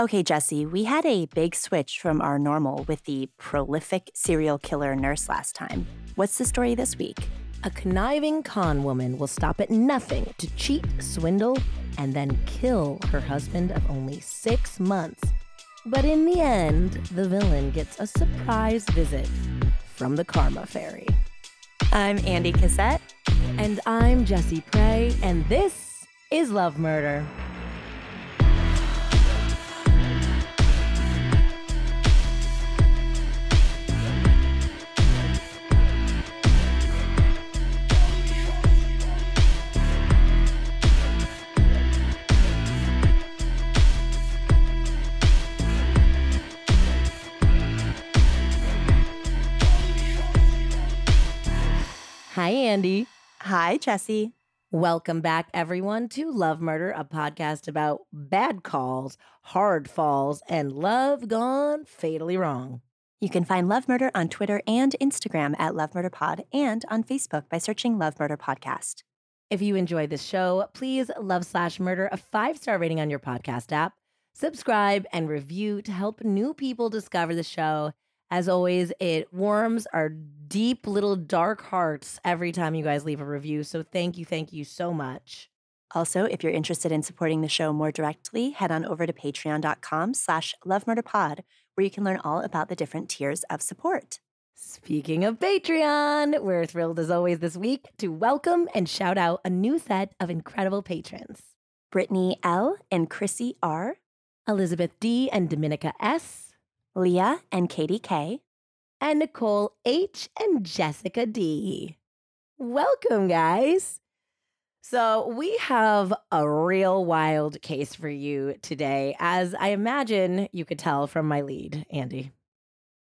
Okay, Jesse, we had a big switch from our normal with the prolific serial killer nurse last time. What's the story this week? A conniving con woman will stop at nothing to cheat, swindle, and then kill her husband of only six months. But in the end, the villain gets a surprise visit from the Karma Fairy. I'm Andy Cassette. And I'm Jessie Prey, and this is Love Murder. Hi, Andy. Hi, Jesse. Welcome back, everyone, to Love Murder, a podcast about bad calls, hard falls, and love gone fatally wrong. You can find Love Murder on Twitter and Instagram at Love Murder Pod and on Facebook by searching Love Murder Podcast. If you enjoy this show, please love slash murder a five star rating on your podcast app, subscribe, and review to help new people discover the show. As always, it warms our deep little dark hearts every time you guys leave a review. So thank you, thank you so much. Also, if you're interested in supporting the show more directly, head on over to patreon.com slash lovemurderpod, where you can learn all about the different tiers of support. Speaking of Patreon, we're thrilled as always this week to welcome and shout out a new set of incredible patrons. Brittany L. and Chrissy R., Elizabeth D. and Dominica S., Leah and Katie K., and Nicole H. and Jessica D. Welcome, guys. So, we have a real wild case for you today, as I imagine you could tell from my lead, Andy.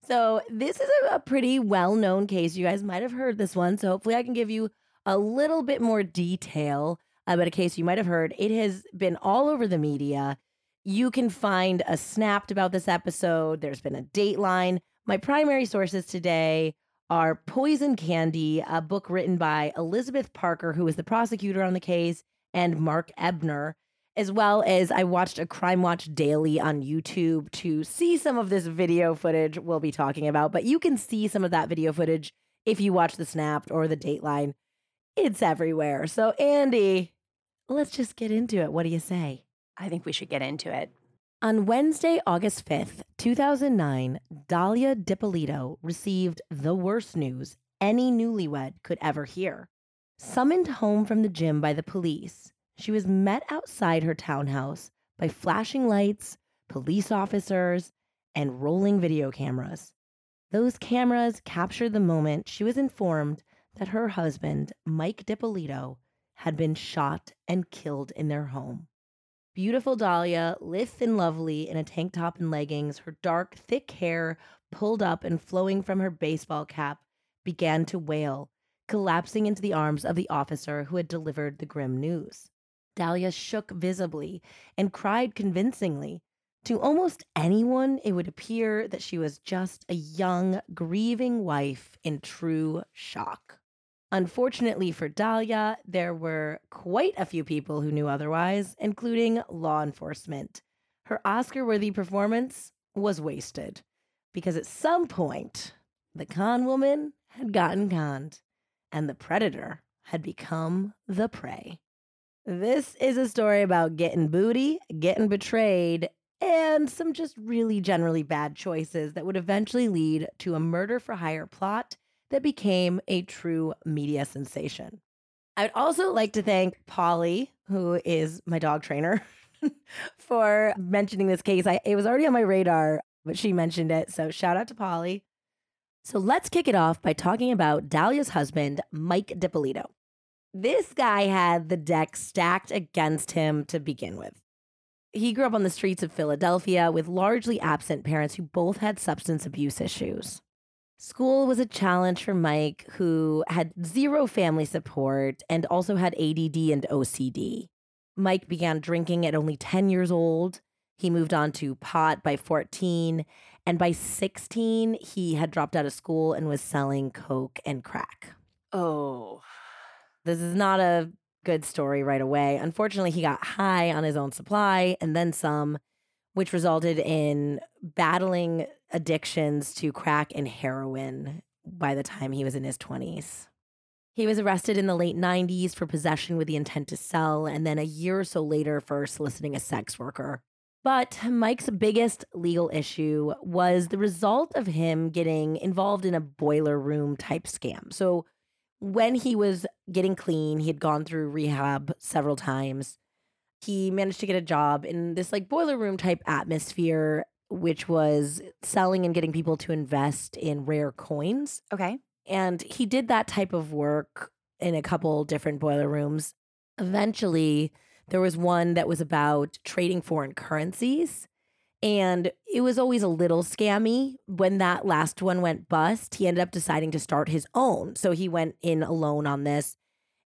So, this is a, a pretty well known case. You guys might have heard this one. So, hopefully, I can give you a little bit more detail about a case you might have heard. It has been all over the media. You can find a snapped about this episode. There's been a dateline. My primary sources today are Poison Candy, a book written by Elizabeth Parker, who is the prosecutor on the case, and Mark Ebner, as well as I watched a Crime Watch Daily on YouTube to see some of this video footage we'll be talking about. But you can see some of that video footage if you watch the Snapped or the Dateline. It's everywhere. So, Andy, let's just get into it. What do you say? I think we should get into it. On Wednesday, August 5th, 2009, Dalia Dippolito received the worst news any newlywed could ever hear. Summoned home from the gym by the police, she was met outside her townhouse by flashing lights, police officers, and rolling video cameras. Those cameras captured the moment she was informed that her husband, Mike Dippolito, had been shot and killed in their home. Beautiful Dalia, lithe and lovely in a tank top and leggings, her dark, thick hair pulled up and flowing from her baseball cap, began to wail, collapsing into the arms of the officer who had delivered the grim news. Dalia shook visibly and cried convincingly. To almost anyone, it would appear that she was just a young, grieving wife in true shock. Unfortunately for Dalia, there were quite a few people who knew otherwise, including law enforcement. Her Oscar worthy performance was wasted because at some point, the con woman had gotten conned and the predator had become the prey. This is a story about getting booty, getting betrayed, and some just really generally bad choices that would eventually lead to a murder for hire plot that became a true media sensation. I'd also like to thank Polly, who is my dog trainer, for mentioning this case. I, it was already on my radar, but she mentioned it. So shout out to Polly. So let's kick it off by talking about Dalia's husband, Mike Dippolito. This guy had the deck stacked against him to begin with. He grew up on the streets of Philadelphia with largely absent parents who both had substance abuse issues. School was a challenge for Mike, who had zero family support and also had ADD and OCD. Mike began drinking at only 10 years old. He moved on to pot by 14. And by 16, he had dropped out of school and was selling coke and crack. Oh. This is not a good story right away. Unfortunately, he got high on his own supply and then some which resulted in battling addictions to crack and heroin by the time he was in his 20s. He was arrested in the late 90s for possession with the intent to sell, and then a year or so later for soliciting a sex worker. But Mike's biggest legal issue was the result of him getting involved in a boiler room type scam. So, when he was getting clean, he had gone through rehab several times. He managed to get a job in this like boiler room type atmosphere, which was selling and getting people to invest in rare coins. Okay. And he did that type of work in a couple different boiler rooms. Eventually, there was one that was about trading foreign currencies. And it was always a little scammy. When that last one went bust, he ended up deciding to start his own. So he went in alone on this.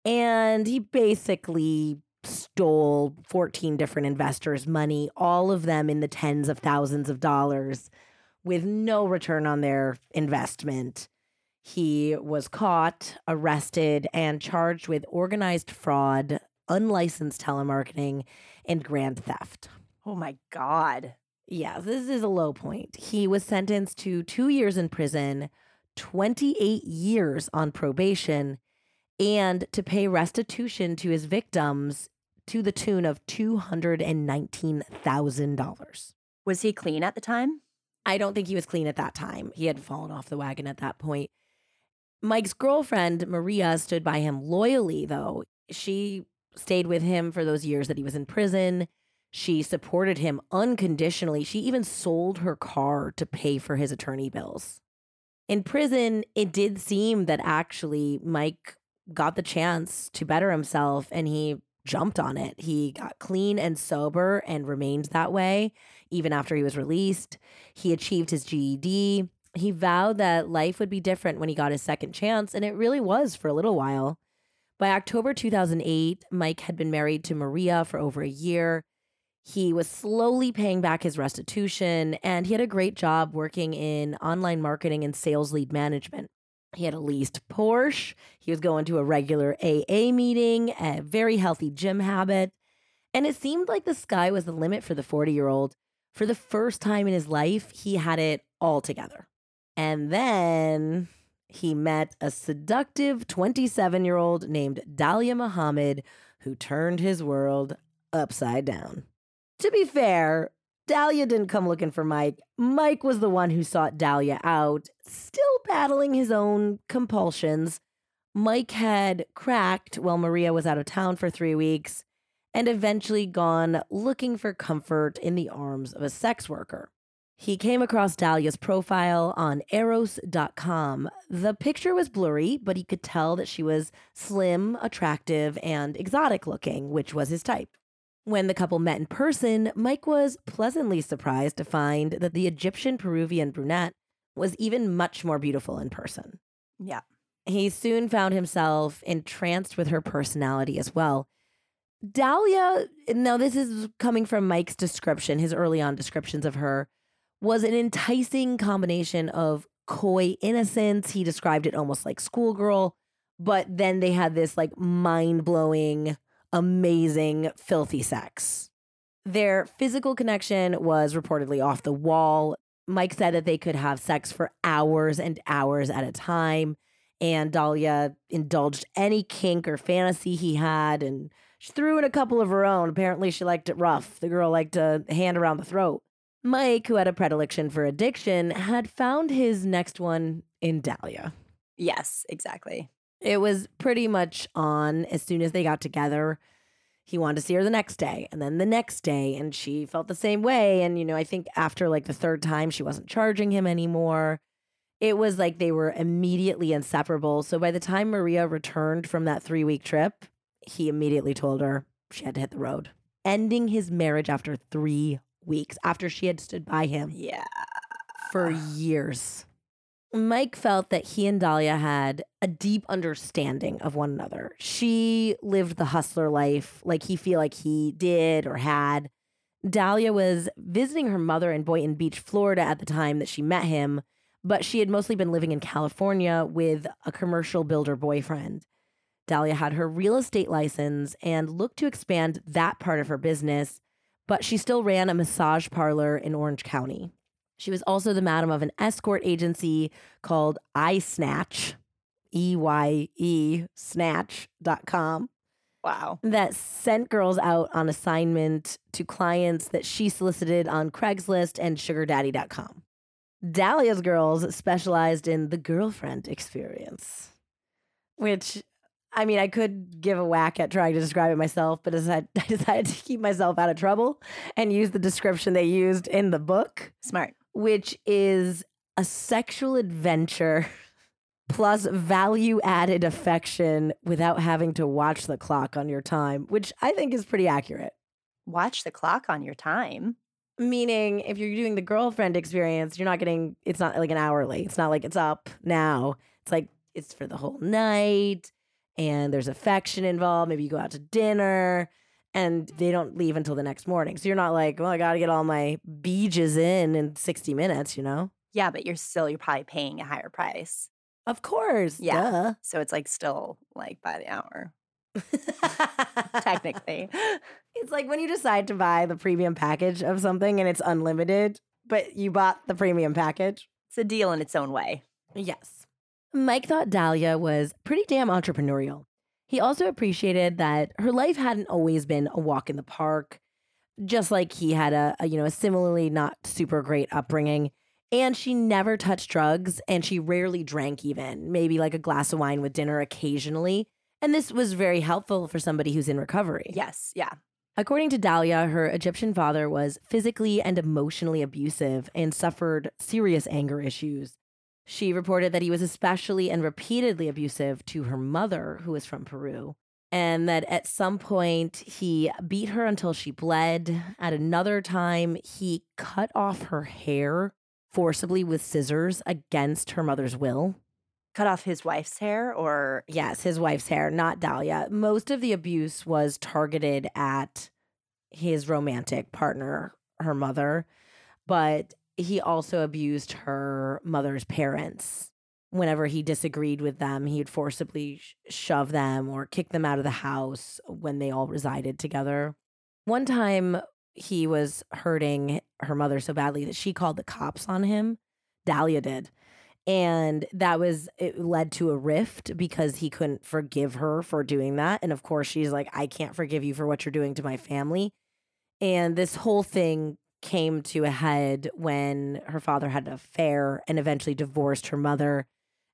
And he basically stole 14 different investors' money, all of them in the tens of thousands of dollars, with no return on their investment. He was caught, arrested, and charged with organized fraud, unlicensed telemarketing, and grand theft. Oh my God. Yeah, this is a low point. He was sentenced to two years in prison, 28 years on probation, and to pay restitution to his victims to the tune of $219,000. Was he clean at the time? I don't think he was clean at that time. He had fallen off the wagon at that point. Mike's girlfriend, Maria, stood by him loyally, though. She stayed with him for those years that he was in prison. She supported him unconditionally. She even sold her car to pay for his attorney bills. In prison, it did seem that actually Mike got the chance to better himself and he jumped on it. He got clean and sober and remained that way even after he was released. He achieved his GED. He vowed that life would be different when he got his second chance, and it really was for a little while. By October 2008, Mike had been married to Maria for over a year. He was slowly paying back his restitution, and he had a great job working in online marketing and sales lead management. He had a leased Porsche. He was going to a regular AA meeting, a very healthy gym habit. And it seemed like the sky was the limit for the 40 year old. For the first time in his life, he had it all together. And then he met a seductive 27 year old named Dalia Muhammad who turned his world upside down. To be fair, Dalia didn't come looking for Mike. Mike was the one who sought Dalia out, still battling his own compulsions. Mike had cracked while Maria was out of town for three weeks and eventually gone looking for comfort in the arms of a sex worker. He came across Dalia's profile on eros.com. The picture was blurry, but he could tell that she was slim, attractive, and exotic looking, which was his type. When the couple met in person, Mike was pleasantly surprised to find that the Egyptian Peruvian brunette was even much more beautiful in person. Yeah. He soon found himself entranced with her personality as well. Dalia, now this is coming from Mike's description, his early on descriptions of her was an enticing combination of coy innocence. He described it almost like schoolgirl, but then they had this like mind blowing, amazing, filthy sex. Their physical connection was reportedly off the wall. Mike said that they could have sex for hours and hours at a time. And Dalia indulged any kink or fantasy he had and she threw in a couple of her own. Apparently, she liked it rough. The girl liked a hand around the throat. Mike, who had a predilection for addiction, had found his next one in Dalia. Yes, exactly. It was pretty much on as soon as they got together. He wanted to see her the next day and then the next day, and she felt the same way. And, you know, I think after like the third time, she wasn't charging him anymore. It was like they were immediately inseparable. So by the time Maria returned from that three week trip, he immediately told her she had to hit the road, ending his marriage after three weeks after she had stood by him Yeah. for years. Mike felt that he and Dalia had a deep understanding of one another. She lived the hustler life like he feel like he did or had. Dalia was visiting her mother in Boynton Beach, Florida at the time that she met him, but she had mostly been living in California with a commercial builder boyfriend. Dalia had her real estate license and looked to expand that part of her business but she still ran a massage parlor in Orange County. She was also the madam of an escort agency called iSnatch, E Y E snatch.com, Wow. that sent girls out on assignment to clients that she solicited on Craigslist and sugardaddy.com. Dalia's girls specialized in the girlfriend experience, which I mean, I could give a whack at trying to describe it myself, but I I decided to keep myself out of trouble and use the description they used in the book, Smart. Which is a sexual adventure plus value added affection without having to watch the clock on your time, which I think is pretty accurate. Watch the clock on your time. Meaning, if you're doing the girlfriend experience, you're not getting, it's not like an hourly. It's not like it's up now. It's like it's for the whole night and there's affection involved. Maybe you go out to dinner and they don't leave until the next morning. So you're not like, well, I got to get all my beaches in in 60 minutes, you know? Yeah, but you're still you're probably paying a higher price. Of course. Yeah. So it's like still like by the hour, technically. It's like when you decide to buy the premium package of something and it's unlimited, but you bought the premium package. it's a deal in its own way. Yes. Mike thought Dalia was pretty damn entrepreneurial. He also appreciated that her life hadn't always been a walk in the park, just like he had a, a you know, a similarly not super great upbringing. And she never touched drugs and she rarely drank even, maybe like a glass of wine with dinner occasionally. And this was very helpful for somebody who's in recovery. Yes. Yeah. According to Dalia, her Egyptian father was physically and emotionally abusive and suffered serious anger issues. She reported that he was especially and repeatedly abusive to her mother, who was from Peru, and that at some point he beat her until she bled. At another time, he cut off her hair forcibly with scissors against her mother's will. Cut off his wife's hair or Yes, his wife's hair, not Dalia. Most of the abuse was targeted at his romantic partner, her mother, but he also abused her mother's parents. Whenever he disagreed with them, he'd forcibly sh- shove them or kick them out of the house when they all resided together. One time, he was hurting her mother so badly that she called the cops on him. Dalia did and that was it led to a rift because he couldn't forgive her for doing that and of course she's like i can't forgive you for what you're doing to my family and this whole thing came to a head when her father had an affair and eventually divorced her mother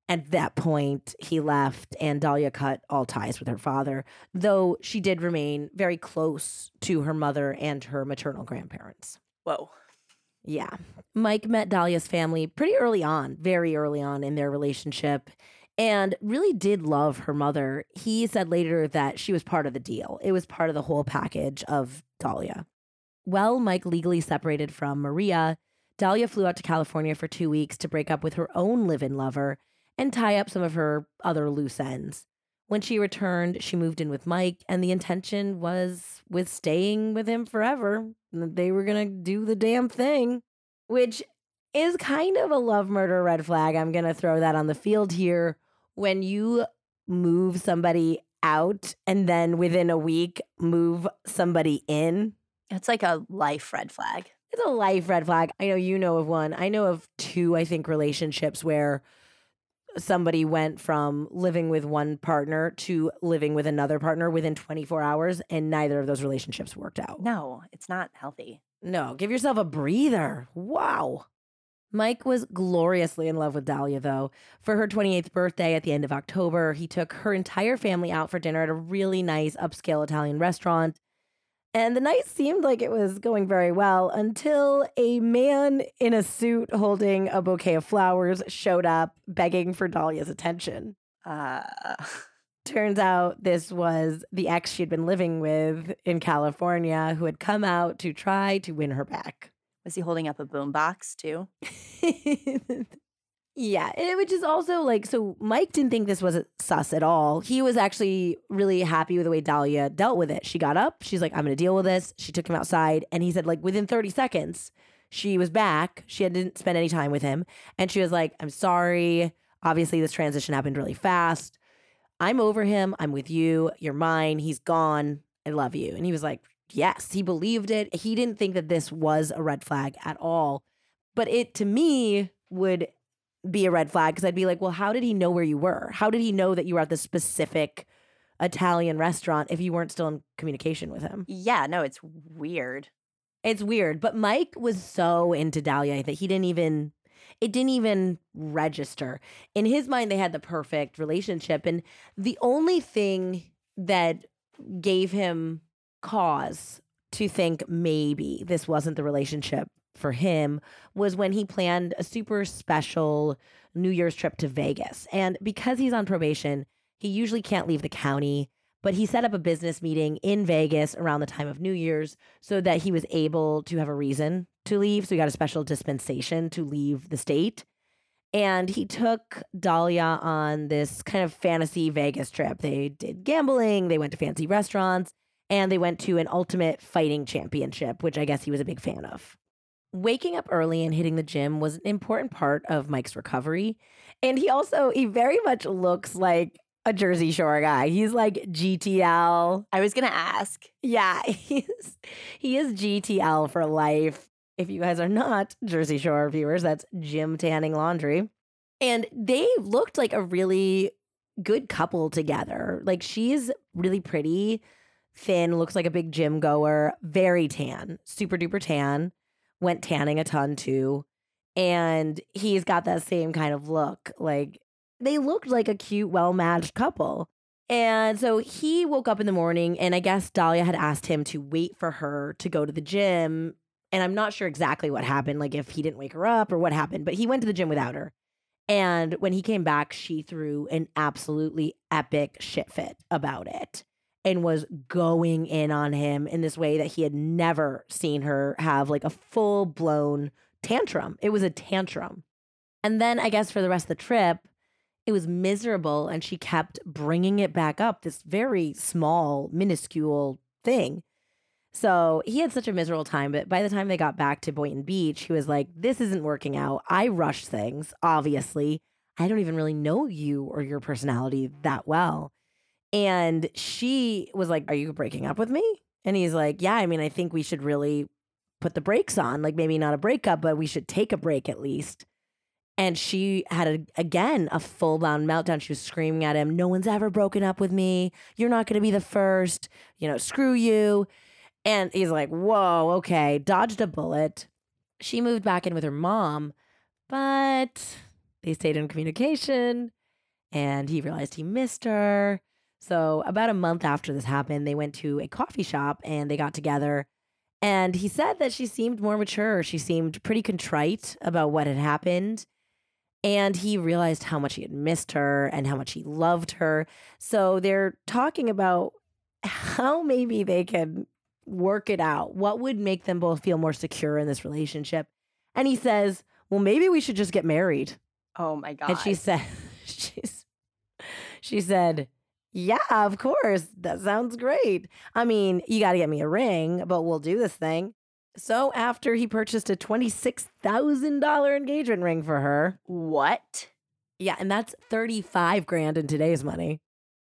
at that point he left and dalia cut all ties with her father though she did remain very close to her mother and her maternal grandparents whoa. yeah. Mike met Dalia's family pretty early on, very early on in their relationship, and really did love her mother. He said later that she was part of the deal, it was part of the whole package of Dalia. Well, Mike legally separated from Maria. Dalia flew out to California for two weeks to break up with her own live in lover and tie up some of her other loose ends. When she returned, she moved in with Mike, and the intention was with staying with him forever. They were going to do the damn thing, which is kind of a love murder red flag. I'm going to throw that on the field here. When you move somebody out and then within a week move somebody in, It's like a life red flag. it's a life red flag. I know you know of one. I know of two, I think, relationships where somebody went from living with one partner to living with another partner within 24 hours, and neither of those relationships worked out. No, it's not healthy. No, give yourself a breather. Wow. Mike was gloriously in love with Dalia, though. For her 28th birthday at the end of October, he took her entire family out for dinner at a really nice upscale Italian restaurant. And the night seemed like it was going very well until a man in a suit holding a bouquet of flowers showed up begging for Dalia's attention. Uh, Turns out this was the ex she'd been living with in California who had come out to try to win her back. was he holding up a boombox too? yeah, it- which is also like so. Mike didn't think this was sus at all. He was actually really happy with the way Dalia dealt with it. She got up. She's like, "I'm going to deal with this." She took him outside, and he said, like within 30 seconds, she was back. She didn't spend any time with him, and she was like, "I'm sorry. Obviously, this transition happened really fast. I'm over him. I'm with you. You're mine. He's gone. I love you." And he was like, yes, he believed it. He didn't think that this was a red flag at all. But it to me would be a red flag because I'd be like, well, how did he know where you were? How did he know that you were at this specific Italian restaurant if you weren't still in communication with him? Yeah, no, it's weird. It's weird. But Mike was so into Dalia that he didn't even it didn't even register. In his mind, they had the perfect relationship. And the only thing that gave him cause to think maybe this wasn't the relationship for him was when he planned a super special New Year's trip to Vegas. And because he's on probation, he usually can't leave the county, but he set up a business meeting in Vegas around the time of New Year's so that he was able to have a reason to leave. So he got a special dispensation to leave the state. And he took Dalia on this kind of fantasy Vegas trip. They did gambling, they went to fancy restaurants, and they went to an ultimate fighting championship, which I guess he was a big fan of. Waking up early and hitting the gym was an important part of Mike's recovery. And he also, he very much looks like a Jersey Shore guy. He's like GTL. I was going to ask. Yeah, he's, he is GTL for life. If you guys are not Jersey Shore viewers, that's Gym Tanning Laundry. And they looked like a really good couple together. Like she's really pretty, thin, looks like a big gym goer, very tan, super duper tan, went tanning a ton too. And he's got that same kind of look. Like they looked like a cute, well matched couple. And so he woke up in the morning, and I guess Dalia had asked him to wait for her to go to the gym. And I'm not sure exactly what happened, like if he didn't wake her up or what happened, but he went to the gym without her. And when he came back, she threw an absolutely epic shit fit about it and was going in on him in this way that he had never seen her have like a full blown tantrum. It was a tantrum. And then I guess for the rest of the trip, it was miserable and she kept bringing it back up, this very small, minuscule thing. So he had such a miserable time, but by the time they got back to Boynton Beach, he was like, This isn't working out. I rush things, obviously. I don't even really know you or your personality that well. And she was like, Are you breaking up with me? And he's like, Yeah, I mean, I think we should really put the brakes on. Like, maybe not a breakup, but we should take a break at least. And she had a, again a full blown meltdown. She was screaming at him, No one's ever broken up with me. You're not going to be the first. You know, screw you. And he's like, Whoa, okay, dodged a bullet. She moved back in with her mom, but they stayed in communication and he realized he missed her. So, about a month after this happened, they went to a coffee shop and they got together. And he said that she seemed more mature. She seemed pretty contrite about what had happened. And he realized how much he had missed her and how much he loved her. So, they're talking about how maybe they can work it out. What would make them both feel more secure in this relationship? And he says, Well, maybe we should just get married. Oh my God. And she said, she's, she said, yeah, of course. That sounds great. I mean, you got to get me a ring, but we'll do this thing. So after he purchased a $26,000 engagement ring for her, What? yeah, and that's 35 grand in today's money.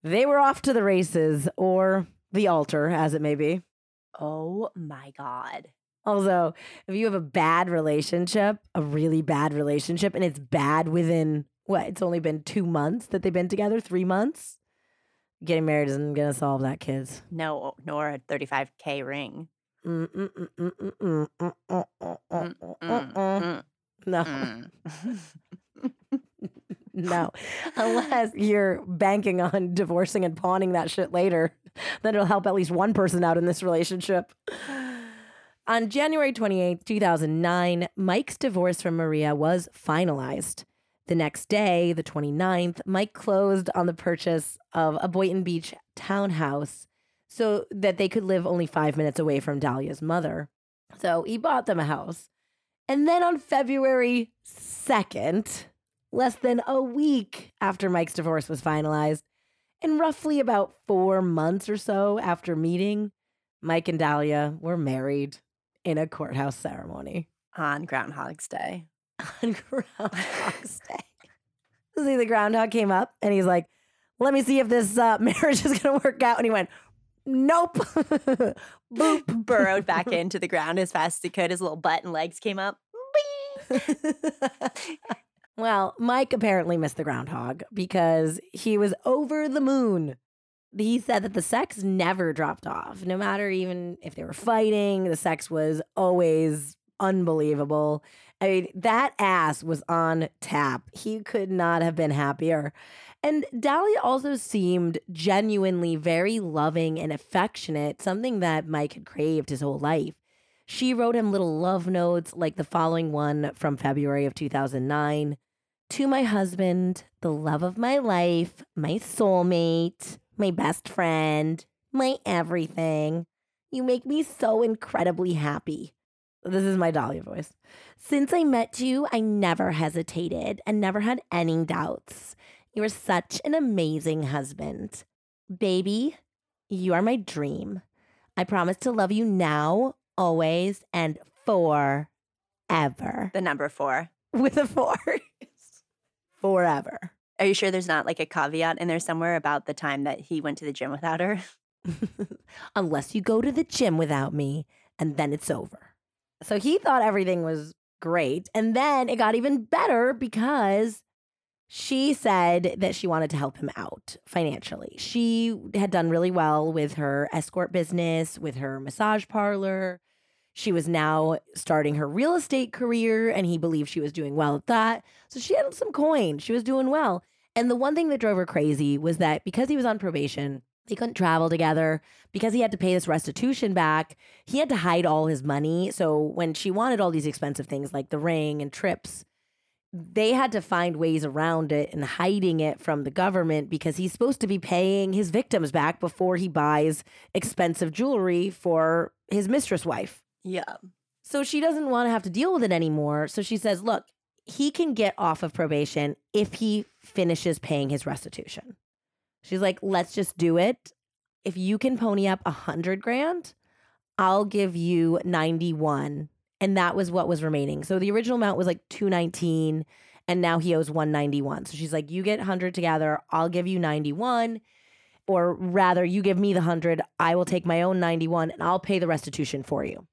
They were off to the races or the altar as it may be. Oh my God. Also, if you have a bad relationship, a really bad relationship, and it's bad within what? It's only been two months that they've been together, three months. Getting married isn't gonna solve that, kids. No, nor a 35K ring. No, no, unless you're banking on divorcing and pawning that shit later, then it'll help at least one person out in this relationship. On January 28th, 2009, Mike's divorce from Maria was finalized. The next day, the 29th, Mike closed on the purchase of a Boynton Beach townhouse so that they could live only five minutes away from Dalia's mother. So he bought them a house. And then on February 2nd, less than a week after Mike's divorce was finalized, and roughly about four months or so after meeting, Mike and Dalia were married in a courthouse ceremony On Groundhog's Day. on Groundhog's Day. See, the groundhog came up and he's like, let me see if this uh, marriage is going to work out. And he went, Nope. Boop. Burrowed back into the ground as fast as he could. His little butt and legs came up. well, Mike apparently missed the groundhog because he was over the moon. He said that the sex never dropped off, no matter even if they were fighting, the sex was always unbelievable. I mean, that ass was on tap. He could not have been happier. And Dalia also seemed genuinely very loving and affectionate, something that Mike had craved his whole life. She wrote him little love notes like the following one from February of 2009 To my husband, the love of my life, my soulmate, my best friend, my everything. You make me so incredibly happy. This is my Dalia voice. Since I met you, I never hesitated and never had any doubts. You are such an amazing husband. Baby, you are my dream. I promise to love you now, always, and forever. The number four. With a four. forever. Are you sure there's not like a caveat in there somewhere about the time that he went to the gym without her? Unless you go to the gym without me, and then it's over. So he thought everything was great. And then it got even better because she said that she wanted to help him out financially. She had done really well with her escort business, with her massage parlor. She was now starting her real estate career, and he believed she was doing well at that. So she had some coin. She was doing well. And the one thing that drove her crazy was that because he was on probation, they couldn't travel together because he had to pay this restitution back. He had to hide all his money. So when she wanted all these expensive things like the ring and trips, they had to find ways around it and hiding it from the government because he's supposed to be paying his victims back before he buys expensive jewelry for his mistress wife. Yeah. So she doesn't want to have to deal with it anymore. So she says, look, he can get off of probation if he finishes paying his restitution. She's like, let's just do it. If you can pony up a hundred grand, I'll give you 91. And that was what was remaining. So the original amount was like 219 and now he owes 191. So she's like, you get 100 together, I'll give you 91. Or rather, you give me the 100, I will take my own 91 and I'll pay the restitution for you.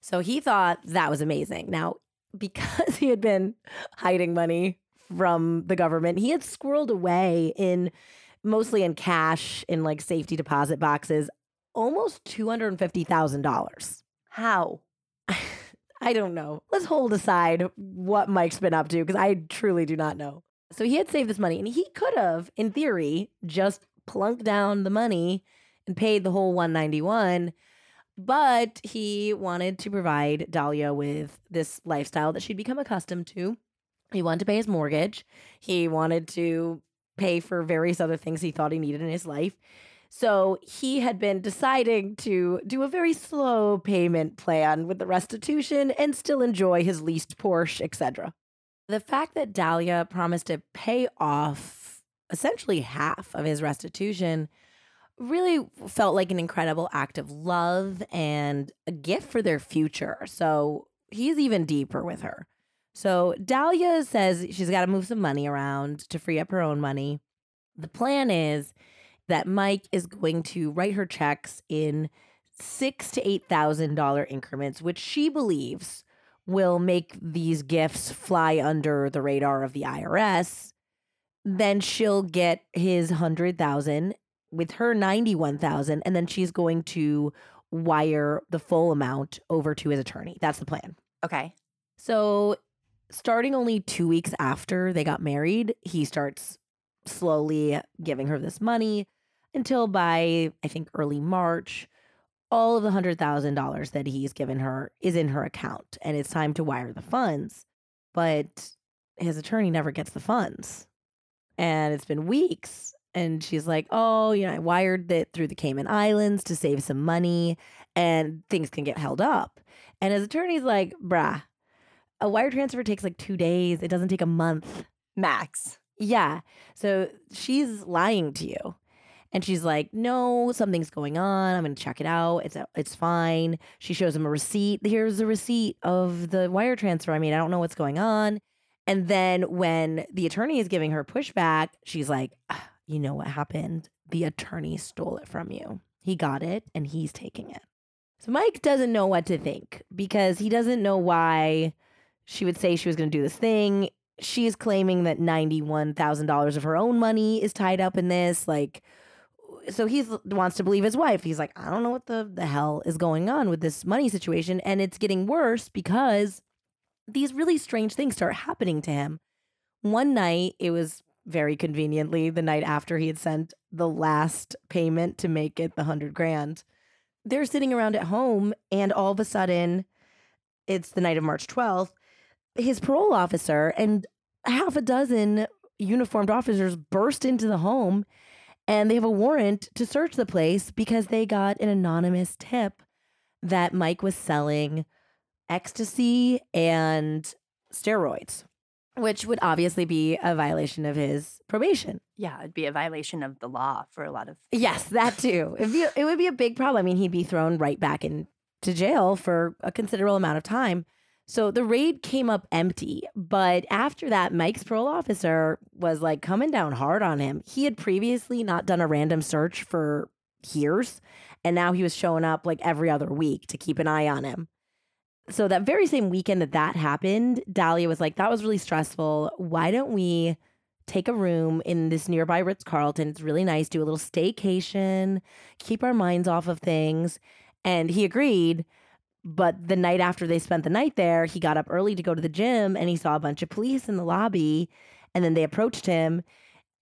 So he thought that was amazing. Now, because he had been hiding money from the government, he had squirreled away in mostly in cash in like safety deposit boxes, almost $250,000. How? I don't know. Let's hold aside what Mike's been up to because I truly do not know. So he had saved this money and he could have, in theory, just plunked down the money and paid the whole 191 but he wanted to provide Dalia with this lifestyle that she'd become accustomed to. He wanted to pay his mortgage. He wanted to pay for various other things he thought he needed in his life. So he had been deciding to do a very slow payment plan with the restitution and still enjoy his leased Porsche, etc. The fact that Dalia promised to pay off essentially half of his restitution really felt like an incredible act of love and a gift for their future. So he's even deeper with her. So Dalia says she's got to move some money around to free up her own money. The plan is that Mike is going to write her checks in six to eight thousand dollar increments, which she believes will make these gifts fly under the radar of the IRS. Then she'll get his hundred thousand with her ninety one thousand, and then she's going to wire the full amount over to his attorney. That's the plan. Okay. So, starting only two weeks after they got married, he starts slowly giving her this money until by, I think, early March, all of the $100,000 that he's given her is in her account and it's time to wire the funds. But his attorney never gets the funds. And it's been weeks. And she's like, oh, you know, I wired it through the Cayman Islands to save some money and things can get held up. And his attorney's like, brah, a wire transfer takes like two days. It doesn't take a month. Max. Yeah. So she's lying to you. And she's like, "No, something's going on. I'm going to check it out. It's uh, it's fine." She shows him a receipt. Here's a receipt of the wire transfer. I mean, I don't know what's going on. And then when the attorney is giving her pushback, she's like, ah, "You know what happened? The attorney stole it from you." He got it and he's taking it. So Mike doesn't know what to think because he doesn't know why she would say she was going to do this thing. She is claiming that $91,000 of her own money is tied up in this. Like, so he wants to believe his wife. He's like, I don't know what the, the hell is going on with this money situation. And it's getting worse because these really strange things start happening to him. One night, it was very conveniently the night after he had sent the last payment to make it the hundred grand they're sitting around at home and all of a sudden it's the night of March 12th his parole officer and half a dozen uniformed officers burst into the home and they have a warrant to search the place because they got an anonymous tip that Mike was selling ecstasy and steroids which would obviously be a violation of his probation. Yeah, it'd be a violation of the law for a lot of. Yes, that too. It'd be, it would be a big problem. I mean, he'd be thrown right back into jail for a considerable amount of time. So the raid came up empty. But after that, Mike's parole officer was like coming down hard on him. He had previously not done a random search for years. And now he was showing up like every other week to keep an eye on him so that very same weekend that that happened, Dalia was like, that was really stressful. Why don't we take a room in this nearby Ritz Carlton? It's really nice, do a little staycation, keep our minds off of things. And he agreed. But the night after they spent the night there, he got up early to go to the gym and he saw a bunch of police in the lobby. And then they approached him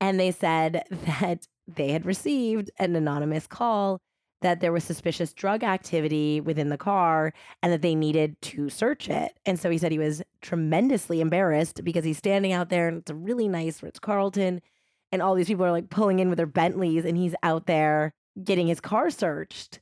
and they said that they had received an anonymous call that there was suspicious drug activity within the car and that they needed to search it. And so he said he was tremendously embarrassed because he's standing out there and it's a really nice Ritz Carlton. And all these people are like pulling in with their Bentleys and he's out there getting his car searched.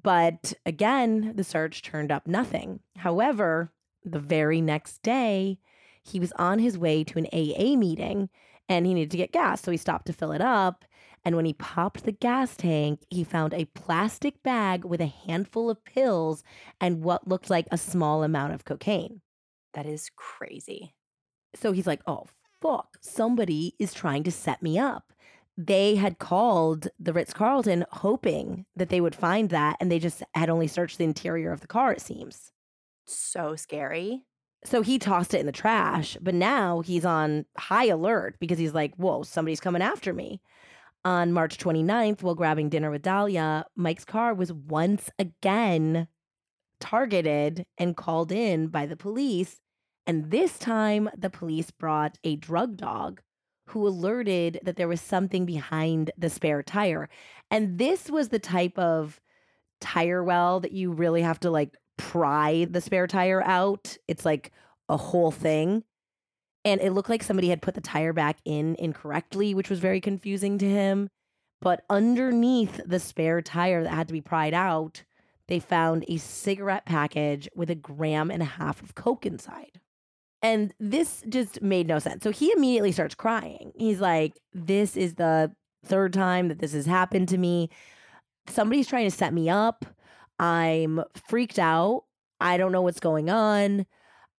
But again, the search turned up nothing. However, the very next day, he was on his way to an AA meeting and he needed to get gas. So he stopped to fill it up and when he popped the gas tank, he found a plastic bag with a handful of pills and what looked like a small amount of cocaine. That is crazy. So he's like, oh, fuck, somebody is trying to set me up. They had called the Ritz Carlton hoping that they would find that, and they just had only searched the interior of the car, it seems. So scary. So he tossed it in the trash, but now he's on high alert because he's like, whoa, somebody's coming after me. On March 29th, while grabbing dinner with Dalia, Mike's car was once again targeted and called in by the police. And this time, the police brought a drug dog who alerted that there was something behind the spare tire. And this was the type of tire well that you really have to like pry the spare tire out. It's like a whole thing and it looked like somebody had put the tire back in incorrectly, which was very confusing to him. But underneath the spare tire that had to be pried out, they found a cigarette package with a gram and a half of coke inside. And this just made no sense. So he immediately starts crying. He's like, This is the third time that this has happened to me. Somebody's trying to set me up. I'm freaked out. I don't know what's going on.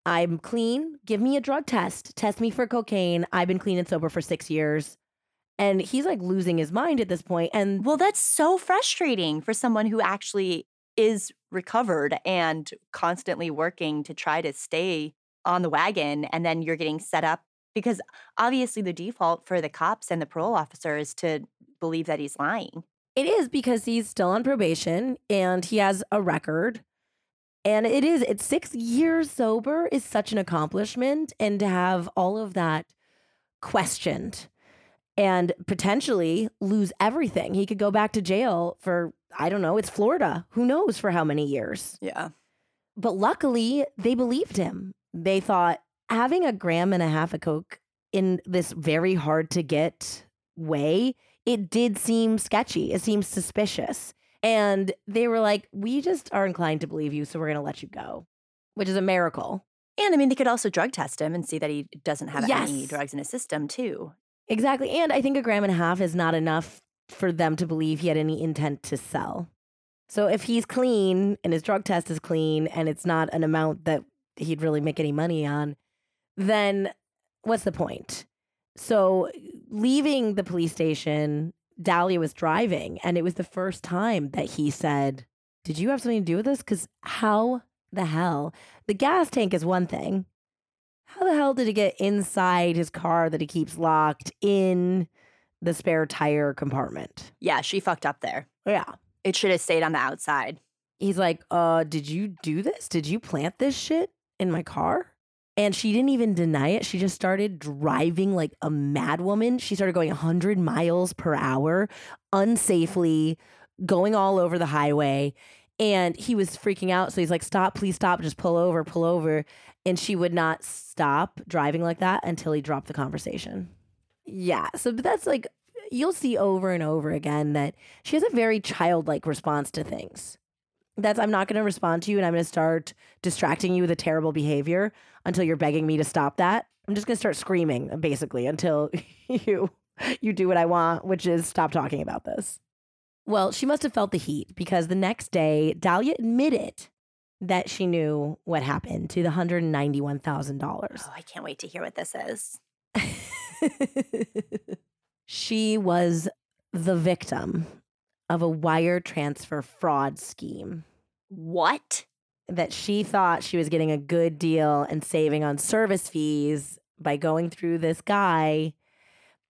I'm clean. Give me a drug test. Test me for cocaine. I've been clean and sober for six years. And he's like losing his mind at this point. And well, that's so frustrating for someone who actually is recovered and constantly working to try to stay on the wagon. And then you're getting set up because obviously the default for the cops and the parole officer is to believe that he's lying. It is because he's still on probation and he has a record and it is, it's six years sober is such an accomplishment. And to have all of that questioned and potentially lose everything. He could go back to jail for, I don't know, it's Florida. Who knows for how many years? Yeah. But luckily, they believed him. They thought having a gram and a half of Coke in this very hard to get way, it did seem sketchy. It seemed suspicious. And they were like, we just are inclined to believe you, so we're going to let you go, which is a miracle. And I mean, they could also drug test him and see that he doesn't have yes. any drugs in his system, too. Exactly. And I think a gram and a half is not enough for them to believe he had any intent to sell. So if he's clean and his drug test is clean and it's not an amount that he'd really make any money on, then what's the point? So leaving the police station, Dalia was driving, and it was the first time that he said, Did you have something to do with this? Because how the hell? The gas tank is one thing. How the hell did it get inside his car that he keeps locked in the spare tire compartment? Yeah, she fucked up there. Yeah. It should have stayed on the outside. He's like, uh, did you do this? Did you plant this shit in my car? And she didn't even deny it. She just started driving like a madwoman. She started going 100 miles per hour unsafely, going all over the highway. And he was freaking out. So he's like, stop, please stop, just pull over, pull over. And she would not stop driving like that until he dropped the conversation. Yeah. So that's like, you'll see over and over again that she has a very childlike response to things that's I'm not going to respond to you and I'm going to start distracting you with a terrible behavior until you're begging me to stop that. I'm just going to start screaming basically until you you do what I want, which is stop talking about this. Well, she must have felt the heat because the next day Dalia admitted that she knew what happened to the $191,000. Oh, I can't wait to hear what this is. she was the victim of a wire transfer fraud scheme. What? That she thought she was getting a good deal and saving on service fees by going through this guy.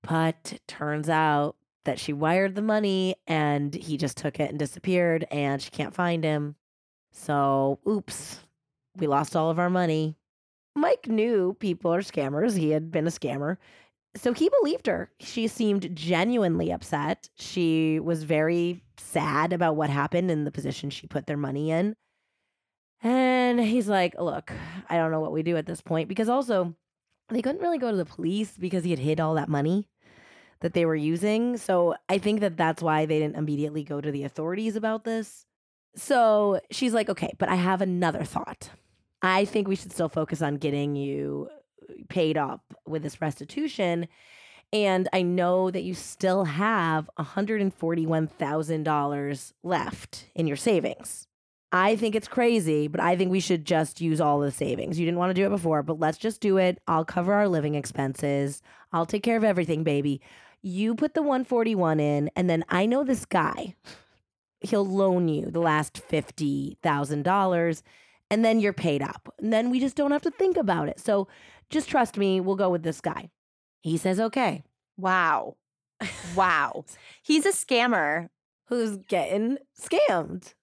But turns out that she wired the money and he just took it and disappeared and she can't find him. So, oops, we lost all of our money. Mike knew people are scammers. He had been a scammer so he believed her. She seemed genuinely upset. She was very sad about what happened and the position she put their money in. And he's like, Look, I don't know what we do at this point because also they couldn't really go to the police because he had hid all that money that they were using. So I think that that's why they didn't immediately go to the authorities about this. So she's like, Okay, but I have another thought. I think we should still focus on getting you paid up with this restitution. And I know that you still have $141,000 left in your savings. I think it's crazy, but I think we should just use all the savings. You didn't want to do it before, but let's just do it. I'll cover our living expenses. I'll take care of everything, baby. You put the 141 in, and then I know this guy. He'll loan you the last $50,000 and then you're paid up. And then we just don't have to think about it. So just trust me, we'll go with this guy. He says, okay. Wow. Wow. He's a scammer who's getting scammed.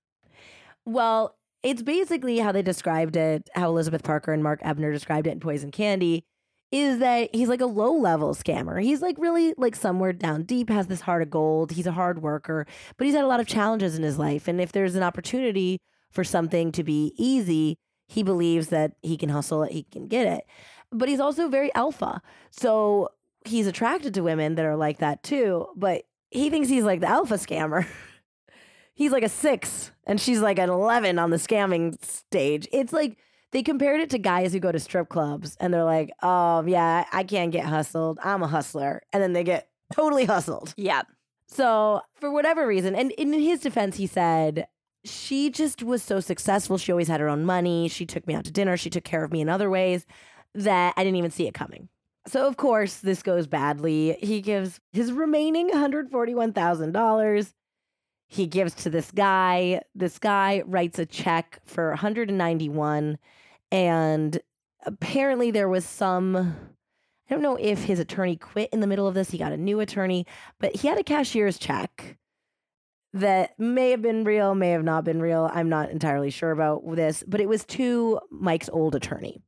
Well, it's basically how they described it, how Elizabeth Parker and Mark Ebner described it in Poison Candy, is that he's like a low level scammer. He's like really like somewhere down deep, has this heart of gold. He's a hard worker, but he's had a lot of challenges in his life. And if there's an opportunity for something to be easy, he believes that he can hustle it, he can get it but he's also very alpha. So he's attracted to women that are like that too, but he thinks he's like the alpha scammer. he's like a six and she's like an 11 on the scamming stage. It's like they compared it to guys who go to strip clubs and they're like, oh, yeah, I can't get hustled. I'm a hustler. And then they get totally hustled. Yeah. So, for whatever reason, and in his defense, he said, she just was so successful. She always had her own money. She took me out to dinner. She took care of me in other ways that I didn't even see it coming. So, of course, this goes badly. He gives his remaining $141,000. He gives to this guy. This guy writes a check for 191 and apparently there was some I don't know if his attorney quit in the middle of this. He got a new attorney, but he had a cashier's check that may have been real, may have not been real. I'm not entirely sure about this, but it was to Mike's old attorney.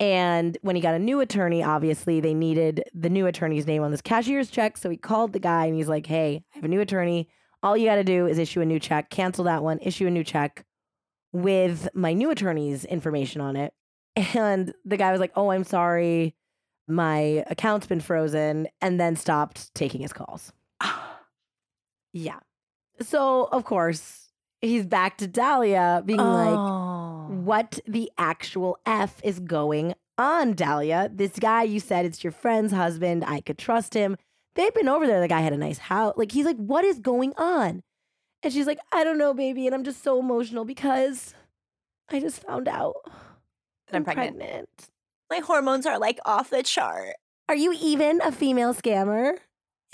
And when he got a new attorney, obviously they needed the new attorney's name on this cashier's check. So he called the guy and he's like, Hey, I have a new attorney. All you got to do is issue a new check, cancel that one, issue a new check with my new attorney's information on it. And the guy was like, Oh, I'm sorry. My account's been frozen. And then stopped taking his calls. yeah. So, of course, he's back to Dalia being oh. like, what the actual F is going on, Dalia. This guy, you said it's your friend's husband. I could trust him. They've been over there. The guy had a nice house. Like, he's like, what is going on? And she's like, I don't know, baby. And I'm just so emotional because I just found out I'm, I'm pregnant. pregnant. My hormones are like off the chart. Are you even a female scammer?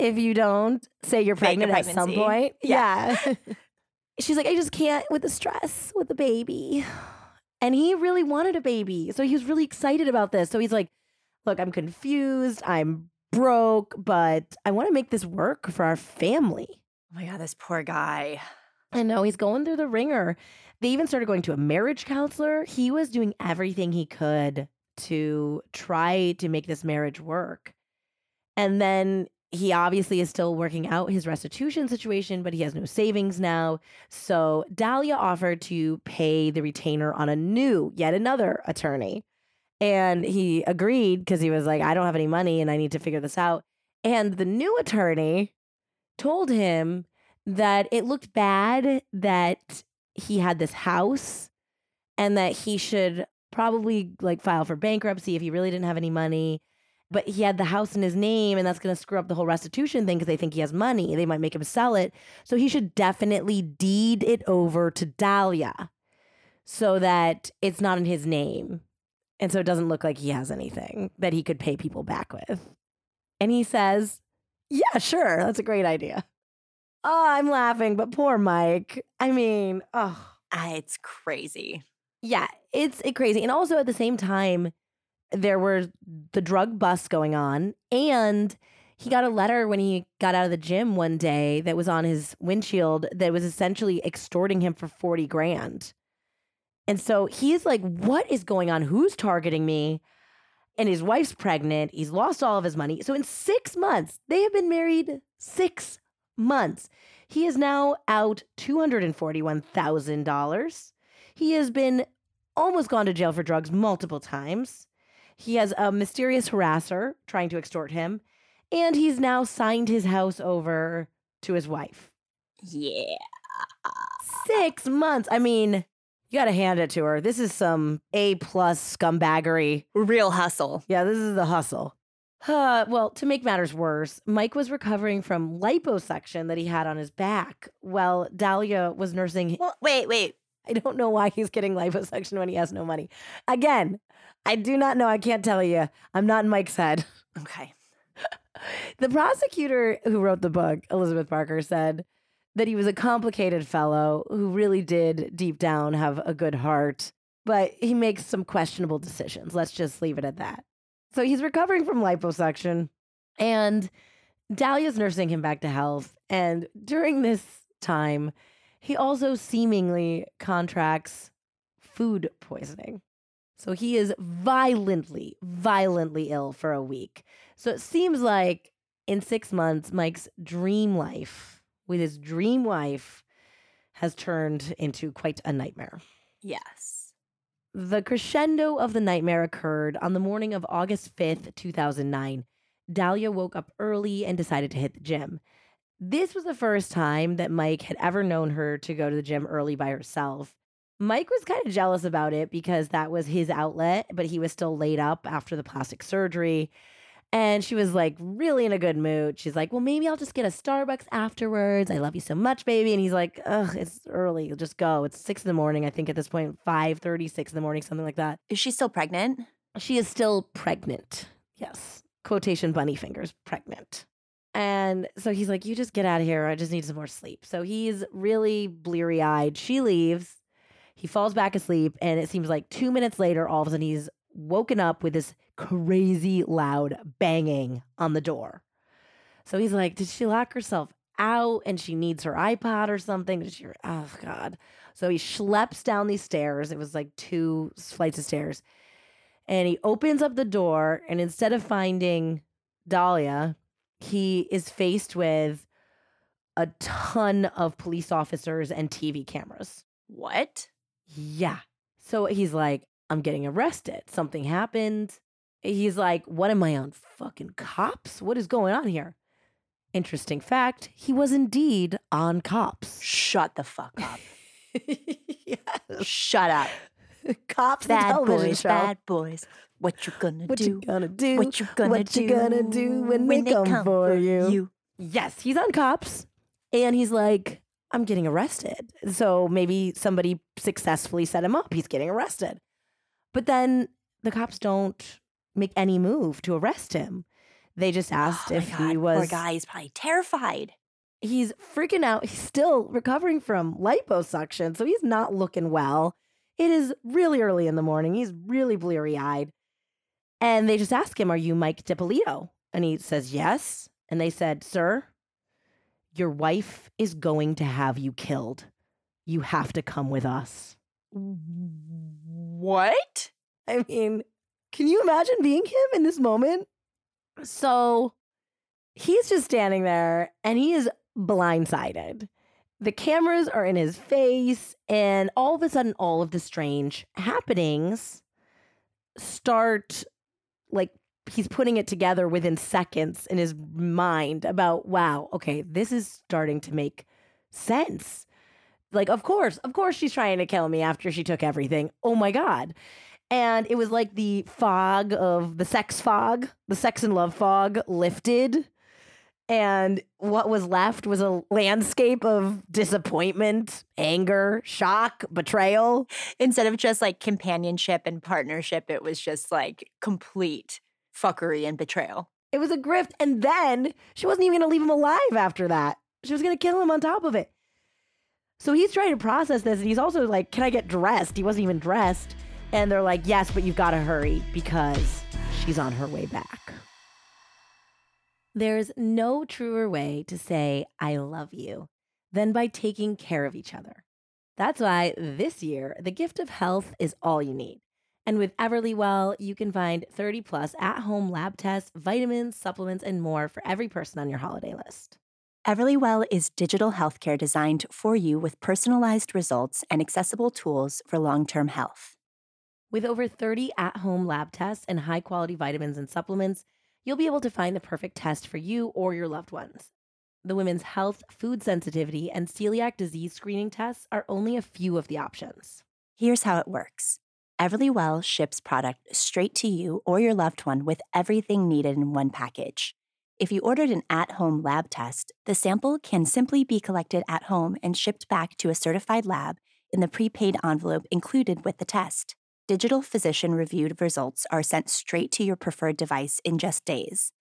if you don't say you're pregnant at some point. Yeah. Yeah. She's like, I just can't with the stress with the baby. And he really wanted a baby. So he was really excited about this. So he's like, Look, I'm confused. I'm broke, but I want to make this work for our family. Oh my God, this poor guy. I know he's going through the ringer. They even started going to a marriage counselor. He was doing everything he could to try to make this marriage work. And then he obviously is still working out his restitution situation, but he has no savings now. So Dalia offered to pay the retainer on a new, yet another attorney. And he agreed because he was like, I don't have any money and I need to figure this out. And the new attorney told him that it looked bad that he had this house and that he should probably like file for bankruptcy if he really didn't have any money. But he had the house in his name, and that's going to screw up the whole restitution thing because they think he has money. They might make him sell it. So he should definitely deed it over to Dalia so that it's not in his name. And so it doesn't look like he has anything that he could pay people back with. And he says, Yeah, sure. That's a great idea. Oh, I'm laughing, but poor Mike. I mean, oh, It's crazy. yeah, it's it crazy. And also at the same time, there were the drug bust going on, and he got a letter when he got out of the gym one day that was on his windshield that was essentially extorting him for 40 grand. And so he's like, What is going on? Who's targeting me? And his wife's pregnant. He's lost all of his money. So in six months, they have been married six months. He is now out $241,000. He has been almost gone to jail for drugs multiple times. He has a mysterious harasser trying to extort him. And he's now signed his house over to his wife. Yeah. Six months. I mean, you got to hand it to her. This is some A plus scumbaggery. Real hustle. Yeah, this is the hustle. Uh, well, to make matters worse, Mike was recovering from liposuction that he had on his back while Dalia was nursing. Well, wait, wait. I don't know why he's getting liposuction when he has no money. Again, I do not know. I can't tell you. I'm not in Mike's head. Okay. The prosecutor who wrote the book, Elizabeth Parker, said that he was a complicated fellow who really did deep down have a good heart, but he makes some questionable decisions. Let's just leave it at that. So he's recovering from liposuction, and Dalia's nursing him back to health. And during this time, he also seemingly contracts food poisoning. So he is violently, violently ill for a week. So it seems like in six months, Mike's dream life with his dream wife has turned into quite a nightmare. Yes. The crescendo of the nightmare occurred on the morning of August 5th, 2009. Dalia woke up early and decided to hit the gym. This was the first time that Mike had ever known her to go to the gym early by herself. Mike was kind of jealous about it because that was his outlet, but he was still laid up after the plastic surgery. And she was like really in a good mood. She's like, Well, maybe I'll just get a Starbucks afterwards. I love you so much, baby. And he's like, Ugh, it's early. You'll just go. It's six in the morning, I think at this point, five thirty, six in the morning, something like that. Is she still pregnant? She is still pregnant. Yes. Quotation bunny fingers, pregnant. And so he's like, You just get out of here. I just need some more sleep. So he's really bleary eyed. She leaves. He falls back asleep. And it seems like two minutes later, all of a sudden, he's woken up with this crazy loud banging on the door. So he's like, Did she lock herself out and she needs her iPod or something? Did she, oh, God. So he schleps down these stairs. It was like two flights of stairs. And he opens up the door. And instead of finding Dalia, he is faced with a ton of police officers and TV cameras. What? Yeah. So he's like, I'm getting arrested. Something happened. He's like, What am I on? Fucking cops? What is going on here? Interesting fact, he was indeed on cops. Shut the fuck up. yes. Shut up. Cops, the Bad television boys, show. bad boys. What you gonna do? What do? you gonna do? what you gonna what do? you gonna do when they come for you? Yes, he's on cops. And he's like, I'm getting arrested. So maybe somebody successfully set him up. He's getting arrested. But then the cops don't make any move to arrest him. They just oh asked Oh if God, he was Poor guy, he's probably terrified. he's freaking out. He's still recovering from liposuction, so he's not looking well. It is really early in the morning. He's really bleary eyed. And they just ask him, Are you Mike Dippolito? And he says, Yes. And they said, Sir, your wife is going to have you killed. You have to come with us. What? I mean, can you imagine being him in this moment? So he's just standing there and he is blindsided. The cameras are in his face, and all of a sudden, all of the strange happenings start like he's putting it together within seconds in his mind about, wow, okay, this is starting to make sense. Like, of course, of course, she's trying to kill me after she took everything. Oh my God. And it was like the fog of the sex fog, the sex and love fog lifted. And what was left was a landscape of disappointment, anger, shock, betrayal. Instead of just like companionship and partnership, it was just like complete fuckery and betrayal. It was a grift. And then she wasn't even going to leave him alive after that. She was going to kill him on top of it. So he's trying to process this. And he's also like, Can I get dressed? He wasn't even dressed. And they're like, Yes, but you've got to hurry because she's on her way back. There's no truer way to say, I love you than by taking care of each other. That's why this year, the gift of health is all you need. And with Everlywell, you can find 30 plus at home lab tests, vitamins, supplements, and more for every person on your holiday list. Everlywell is digital healthcare designed for you with personalized results and accessible tools for long term health. With over 30 at home lab tests and high quality vitamins and supplements, you'll be able to find the perfect test for you or your loved ones. The women's health, food sensitivity, and celiac disease screening tests are only a few of the options. Here's how it works Everlywell ships product straight to you or your loved one with everything needed in one package. If you ordered an at home lab test, the sample can simply be collected at home and shipped back to a certified lab in the prepaid envelope included with the test. Digital physician reviewed results are sent straight to your preferred device in just days.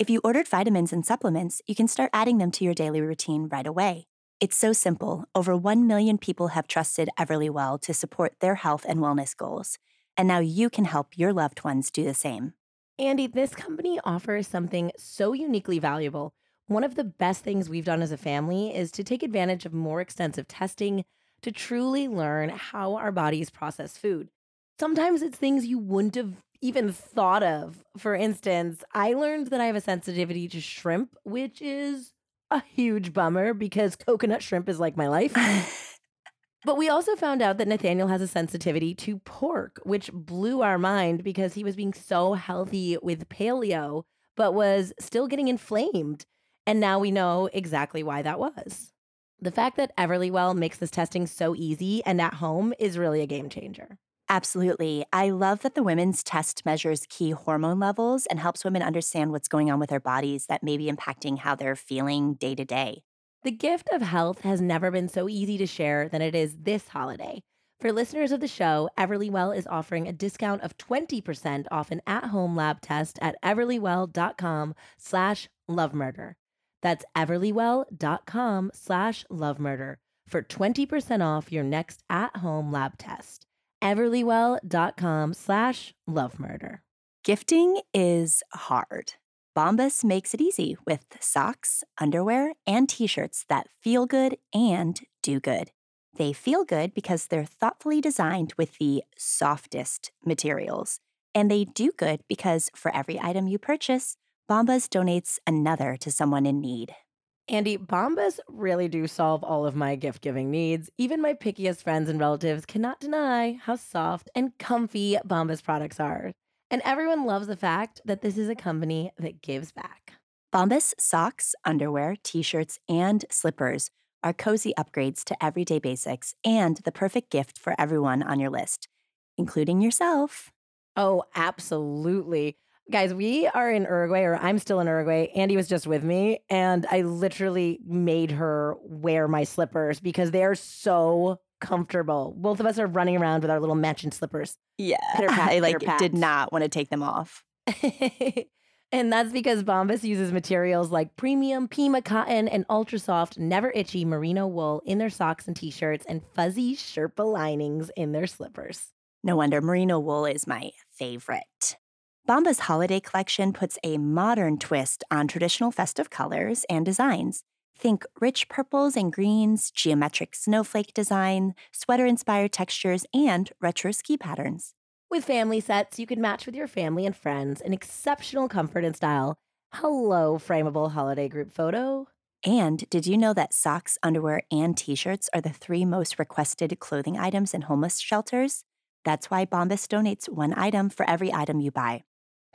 If you ordered vitamins and supplements, you can start adding them to your daily routine right away. It's so simple. Over 1 million people have trusted Everlywell to support their health and wellness goals. And now you can help your loved ones do the same. Andy, this company offers something so uniquely valuable. One of the best things we've done as a family is to take advantage of more extensive testing to truly learn how our bodies process food. Sometimes it's things you wouldn't have even thought of. For instance, I learned that I have a sensitivity to shrimp, which is a huge bummer because coconut shrimp is like my life. But we also found out that Nathaniel has a sensitivity to pork, which blew our mind because he was being so healthy with paleo, but was still getting inflamed. And now we know exactly why that was. The fact that Everlywell makes this testing so easy and at home is really a game changer. Absolutely. I love that the women's test measures key hormone levels and helps women understand what's going on with their bodies that may be impacting how they're feeling day to day. The gift of health has never been so easy to share than it is this holiday. For listeners of the show, Everlywell is offering a discount of 20% off an at-home lab test at everlywell.com slash lovemurder. That's everlywell.com slash lovemurder for 20% off your next at-home lab test. everlywell.com slash lovemurder. Gifting is hard. Bombas makes it easy with socks, underwear, and t shirts that feel good and do good. They feel good because they're thoughtfully designed with the softest materials. And they do good because for every item you purchase, Bombas donates another to someone in need. Andy, Bombas really do solve all of my gift giving needs. Even my pickiest friends and relatives cannot deny how soft and comfy Bombas products are. And everyone loves the fact that this is a company that gives back. Bombas socks, underwear, t shirts, and slippers are cozy upgrades to everyday basics and the perfect gift for everyone on your list, including yourself. Oh, absolutely. Guys, we are in Uruguay, or I'm still in Uruguay. Andy was just with me, and I literally made her wear my slippers because they are so comfortable. Both of us are running around with our little matching slippers. Yeah. Pat, I like did not want to take them off. And that's because Bombas uses materials like premium Pima cotton and ultra soft, never itchy merino wool in their socks and t shirts and fuzzy Sherpa linings in their slippers. No wonder merino wool is my favorite. Bombas holiday collection puts a modern twist on traditional festive colors and designs. Think rich purples and greens, geometric snowflake design, sweater inspired textures, and retro ski patterns. With family sets, you can match with your family and friends in exceptional comfort and style. Hello, frameable holiday group photo. And did you know that socks, underwear, and t shirts are the three most requested clothing items in homeless shelters? That's why Bombas donates one item for every item you buy.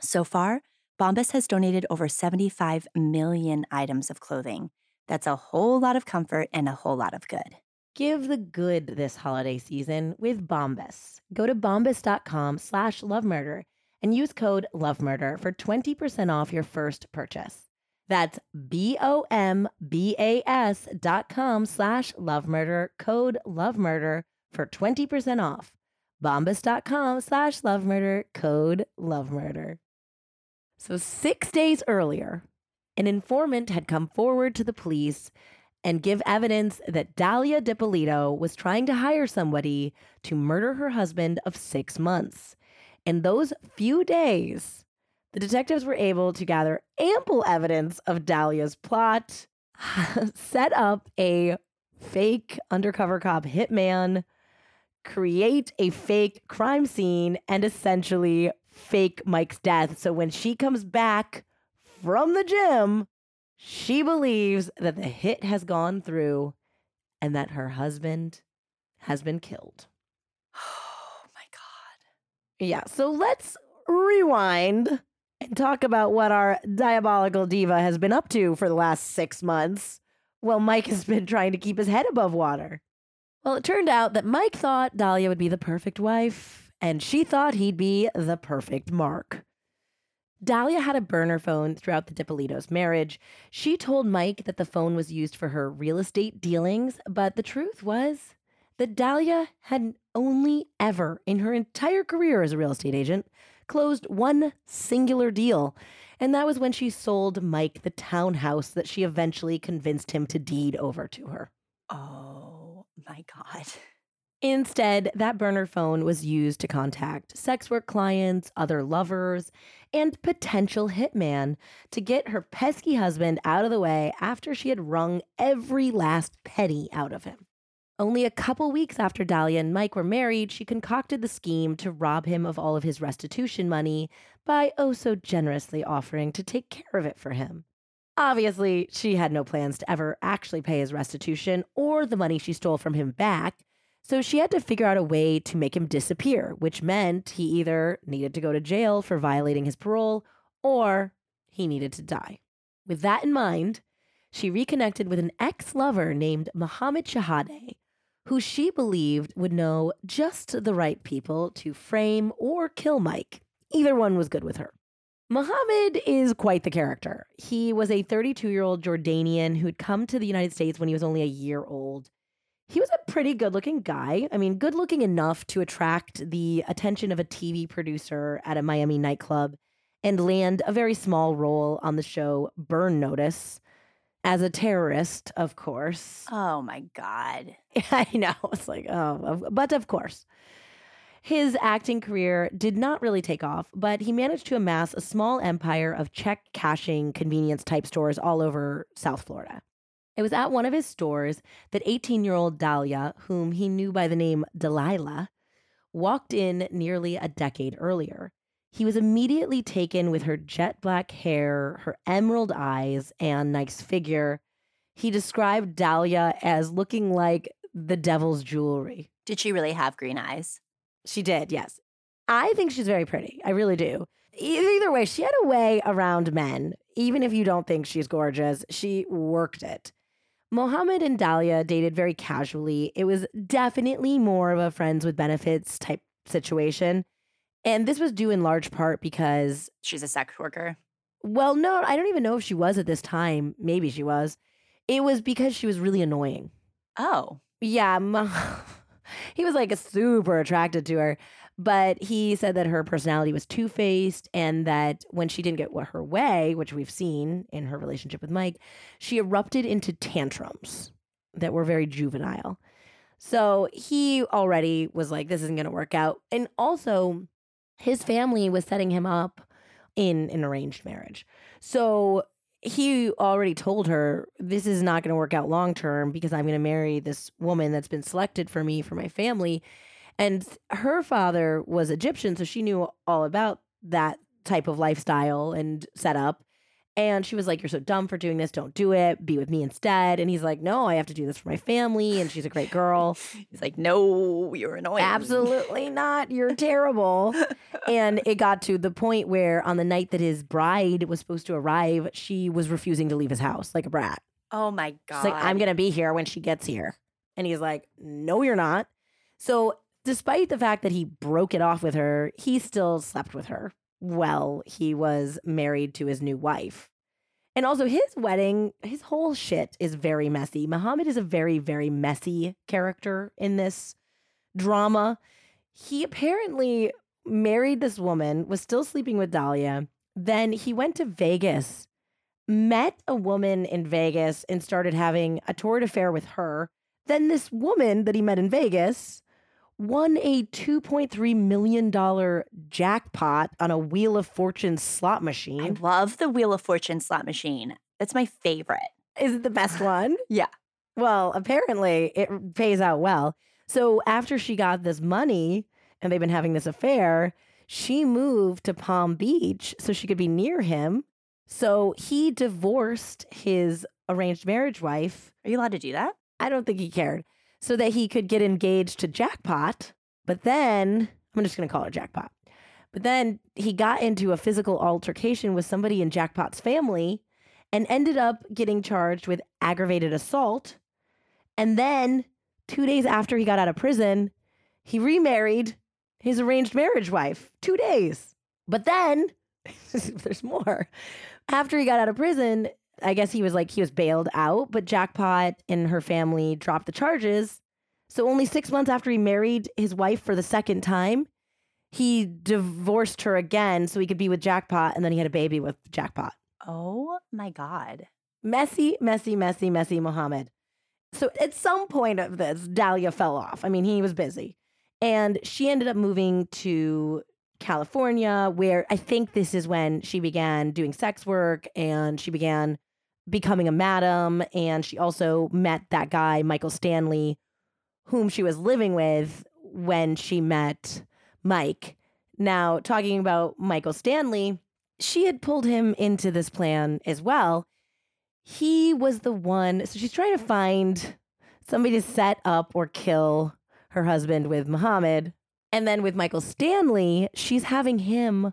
So far, Bombas has donated over 75 million items of clothing. That's a whole lot of comfort and a whole lot of good. Give the good this holiday season with Bombas. Go to bombas.com slash lovemurder and use code lovemurder for 20% off your first purchase. That's B-O-M-B-A-S dot com slash lovemurder, code lovemurder for 20% off. Bombas.com slash lovemurder, code lovemurder. So six days earlier, an informant had come forward to the police and give evidence that Dalia Dippolito was trying to hire somebody to murder her husband of six months. In those few days, the detectives were able to gather ample evidence of Dalia's plot, set up a fake undercover cop hitman, create a fake crime scene, and essentially fake Mike's death. So when she comes back from the gym, she believes that the hit has gone through and that her husband has been killed. Oh my God. Yeah, so let's rewind and talk about what our diabolical diva has been up to for the last six months while Mike has been trying to keep his head above water. Well, it turned out that Mike thought Dalia would be the perfect wife, and she thought he'd be the perfect Mark. Dalia had a burner phone throughout the Dippolitos' marriage. She told Mike that the phone was used for her real estate dealings, but the truth was that Dalia had only ever, in her entire career as a real estate agent, closed one singular deal. And that was when she sold Mike the townhouse that she eventually convinced him to deed over to her. Oh my God. Instead, that burner phone was used to contact sex work clients, other lovers, and potential hitman to get her pesky husband out of the way after she had wrung every last penny out of him. Only a couple weeks after Dalia and Mike were married, she concocted the scheme to rob him of all of his restitution money by oh so generously offering to take care of it for him. Obviously, she had no plans to ever actually pay his restitution or the money she stole from him back, so she had to figure out a way to make him disappear, which meant he either needed to go to jail for violating his parole or he needed to die. With that in mind, she reconnected with an ex lover named Mohammed Shihadeh, who she believed would know just the right people to frame or kill Mike. Either one was good with her. Mohammed is quite the character. He was a 32 year old Jordanian who'd come to the United States when he was only a year old. He was a pretty good looking guy. I mean, good looking enough to attract the attention of a TV producer at a Miami nightclub and land a very small role on the show Burn Notice as a terrorist, of course. Oh my God. I know. It's like, oh, but of course. His acting career did not really take off, but he managed to amass a small empire of check cashing convenience type stores all over South Florida. It was at one of his stores that 18 year old Dalia, whom he knew by the name Delilah, walked in nearly a decade earlier. He was immediately taken with her jet black hair, her emerald eyes, and nice figure. He described Dalia as looking like the devil's jewelry. Did she really have green eyes? She did, yes. I think she's very pretty. I really do. Either way, she had a way around men. Even if you don't think she's gorgeous, she worked it. Mohammed and Dalia dated very casually. It was definitely more of a friends with benefits type situation. And this was due in large part because she's a sex worker. Well, no, I don't even know if she was at this time. Maybe she was. It was because she was really annoying. Oh. Yeah. he was like super attracted to her. But he said that her personality was two faced and that when she didn't get her way, which we've seen in her relationship with Mike, she erupted into tantrums that were very juvenile. So he already was like, this isn't going to work out. And also, his family was setting him up in an arranged marriage. So he already told her, this is not going to work out long term because I'm going to marry this woman that's been selected for me for my family. And her father was Egyptian, so she knew all about that type of lifestyle and setup. And she was like, You're so dumb for doing this. Don't do it. Be with me instead. And he's like, No, I have to do this for my family. And she's a great girl. He's like, No, you're annoying. Absolutely not. You're terrible. and it got to the point where on the night that his bride was supposed to arrive, she was refusing to leave his house like a brat. Oh my God. She's like, I'm going to be here when she gets here. And he's like, No, you're not. So, despite the fact that he broke it off with her, he still slept with her well he was married to his new wife. And also, his wedding, his whole shit is very messy. Muhammad is a very, very messy character in this drama. He apparently married this woman, was still sleeping with Dalia. Then he went to Vegas, met a woman in Vegas, and started having a torrid affair with her. Then this woman that he met in Vegas won a $2.3 million jackpot on a Wheel of Fortune slot machine. I love the Wheel of Fortune slot machine. That's my favorite. Is it the best one? Yeah. Well, apparently it pays out well. So after she got this money and they've been having this affair, she moved to Palm Beach so she could be near him. So he divorced his arranged marriage wife. Are you allowed to do that? I don't think he cared. So that he could get engaged to Jackpot. But then, I'm just going to call her Jackpot. But then he got into a physical altercation with somebody in Jackpot's family and ended up getting charged with aggravated assault. And then, two days after he got out of prison, he remarried his arranged marriage wife. Two days. But then, there's more. After he got out of prison, I guess he was like, he was bailed out, but Jackpot and her family dropped the charges. So, only six months after he married his wife for the second time, he divorced her again so he could be with Jackpot. And then he had a baby with Jackpot. Oh my God. Messy, messy, messy, messy Muhammad. So at some point of this, Dalia fell off. I mean, he was busy. And she ended up moving to California, where I think this is when she began doing sex work and she began becoming a madam. And she also met that guy, Michael Stanley, whom she was living with when she met Mike. Now, talking about Michael Stanley, she had pulled him into this plan as well. He was the one, so she's trying to find somebody to set up or kill her husband with Muhammad. And then with Michael Stanley, she's having him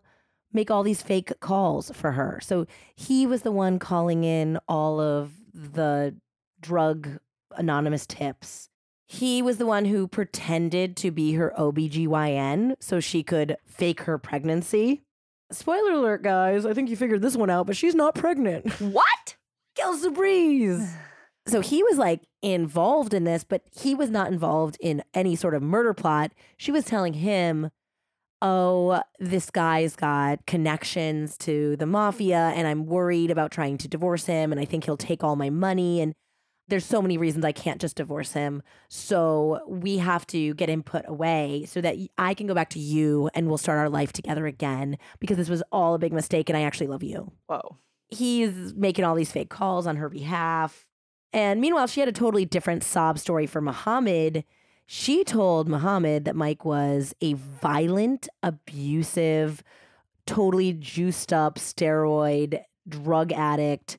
make all these fake calls for her. So he was the one calling in all of the drug anonymous tips. He was the one who pretended to be her OBGYN so she could fake her pregnancy. Spoiler alert, guys. I think you figured this one out, but she's not pregnant. What? Kelsey Breeze. So he was like involved in this, but he was not involved in any sort of murder plot. She was telling him, Oh, this guy's got connections to the mafia, and I'm worried about trying to divorce him, and I think he'll take all my money. And there's so many reasons I can't just divorce him. So we have to get him put away so that I can go back to you and we'll start our life together again because this was all a big mistake and I actually love you Whoa. he's making all these fake calls on her behalf. And meanwhile, she had a totally different sob story for Muhammad. She told Muhammad that Mike was a violent, abusive, totally juiced up steroid drug addict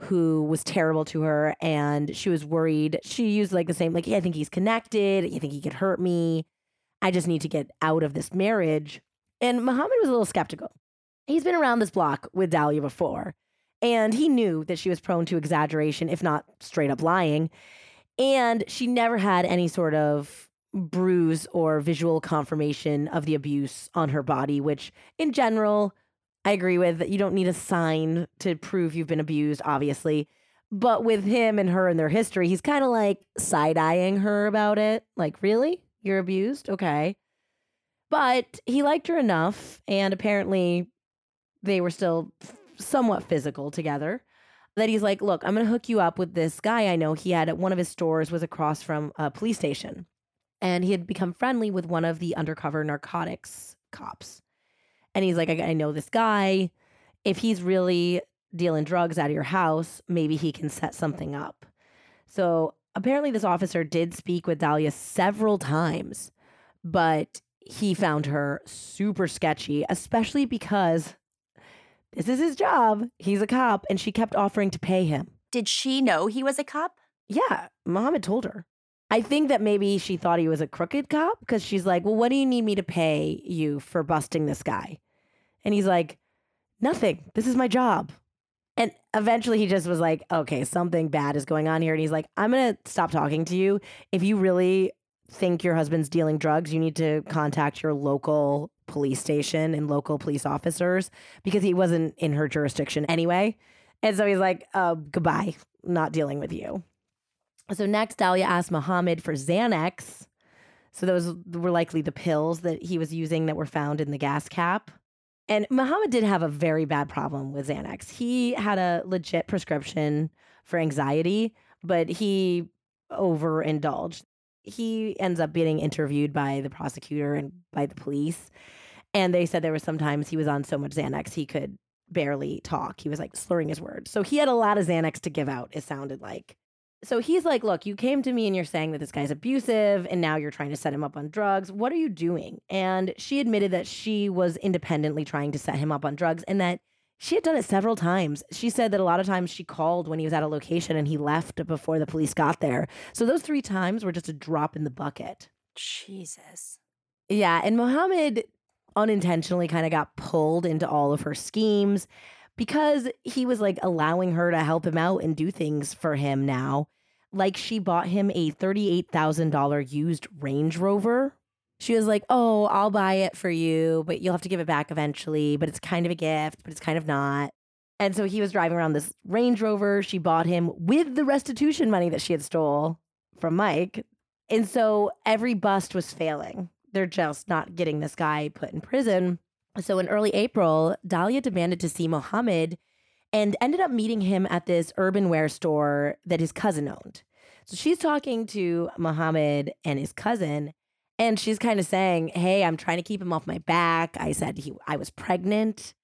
who was terrible to her. And she was worried. She used like the same, like, I think he's connected. I think he could hurt me. I just need to get out of this marriage. And Muhammad was a little skeptical. He's been around this block with Dalia before. And he knew that she was prone to exaggeration, if not straight up lying. And she never had any sort of bruise or visual confirmation of the abuse on her body, which in general, I agree with that you don't need a sign to prove you've been abused, obviously. But with him and her and their history, he's kind of like side eyeing her about it. Like, really? You're abused? Okay. But he liked her enough, and apparently they were still somewhat physical together. That he's like, Look, I'm going to hook you up with this guy I know. He had one of his stores was across from a police station, and he had become friendly with one of the undercover narcotics cops. And he's like, I, I know this guy. If he's really dealing drugs out of your house, maybe he can set something up. So apparently, this officer did speak with Dalia several times, but he found her super sketchy, especially because this is his job. He's a cop, and she kept offering to pay him. Did she know he was a cop? Yeah, Muhammad told her. I think that maybe she thought he was a crooked cop because she's like, Well, what do you need me to pay you for busting this guy? And he's like, Nothing. This is my job. And eventually he just was like, Okay, something bad is going on here. And he's like, I'm going to stop talking to you. If you really think your husband's dealing drugs, you need to contact your local police station and local police officers because he wasn't in her jurisdiction anyway. And so he's like, uh, Goodbye, not dealing with you. So next, Dalia asked Muhammad for Xanax. So those were likely the pills that he was using that were found in the gas cap. And Muhammad did have a very bad problem with Xanax. He had a legit prescription for anxiety, but he overindulged. He ends up getting interviewed by the prosecutor and by the police. And they said there was sometimes he was on so much Xanax he could barely talk. He was like slurring his words. So he had a lot of Xanax to give out, it sounded like so he's like, Look, you came to me and you're saying that this guy's abusive and now you're trying to set him up on drugs. What are you doing? And she admitted that she was independently trying to set him up on drugs and that she had done it several times. She said that a lot of times she called when he was at a location and he left before the police got there. So those three times were just a drop in the bucket. Jesus. Yeah. And Mohammed unintentionally kind of got pulled into all of her schemes because he was like allowing her to help him out and do things for him now. Like she bought him a $38,000 used Range Rover. She was like, Oh, I'll buy it for you, but you'll have to give it back eventually. But it's kind of a gift, but it's kind of not. And so he was driving around this Range Rover. She bought him with the restitution money that she had stole from Mike. And so every bust was failing. They're just not getting this guy put in prison. So in early April, Dalia demanded to see Mohammed and ended up meeting him at this urban wear store that his cousin owned. So she's talking to Mohammed and his cousin, and she's kind of saying, Hey, I'm trying to keep him off my back. I said he I was pregnant,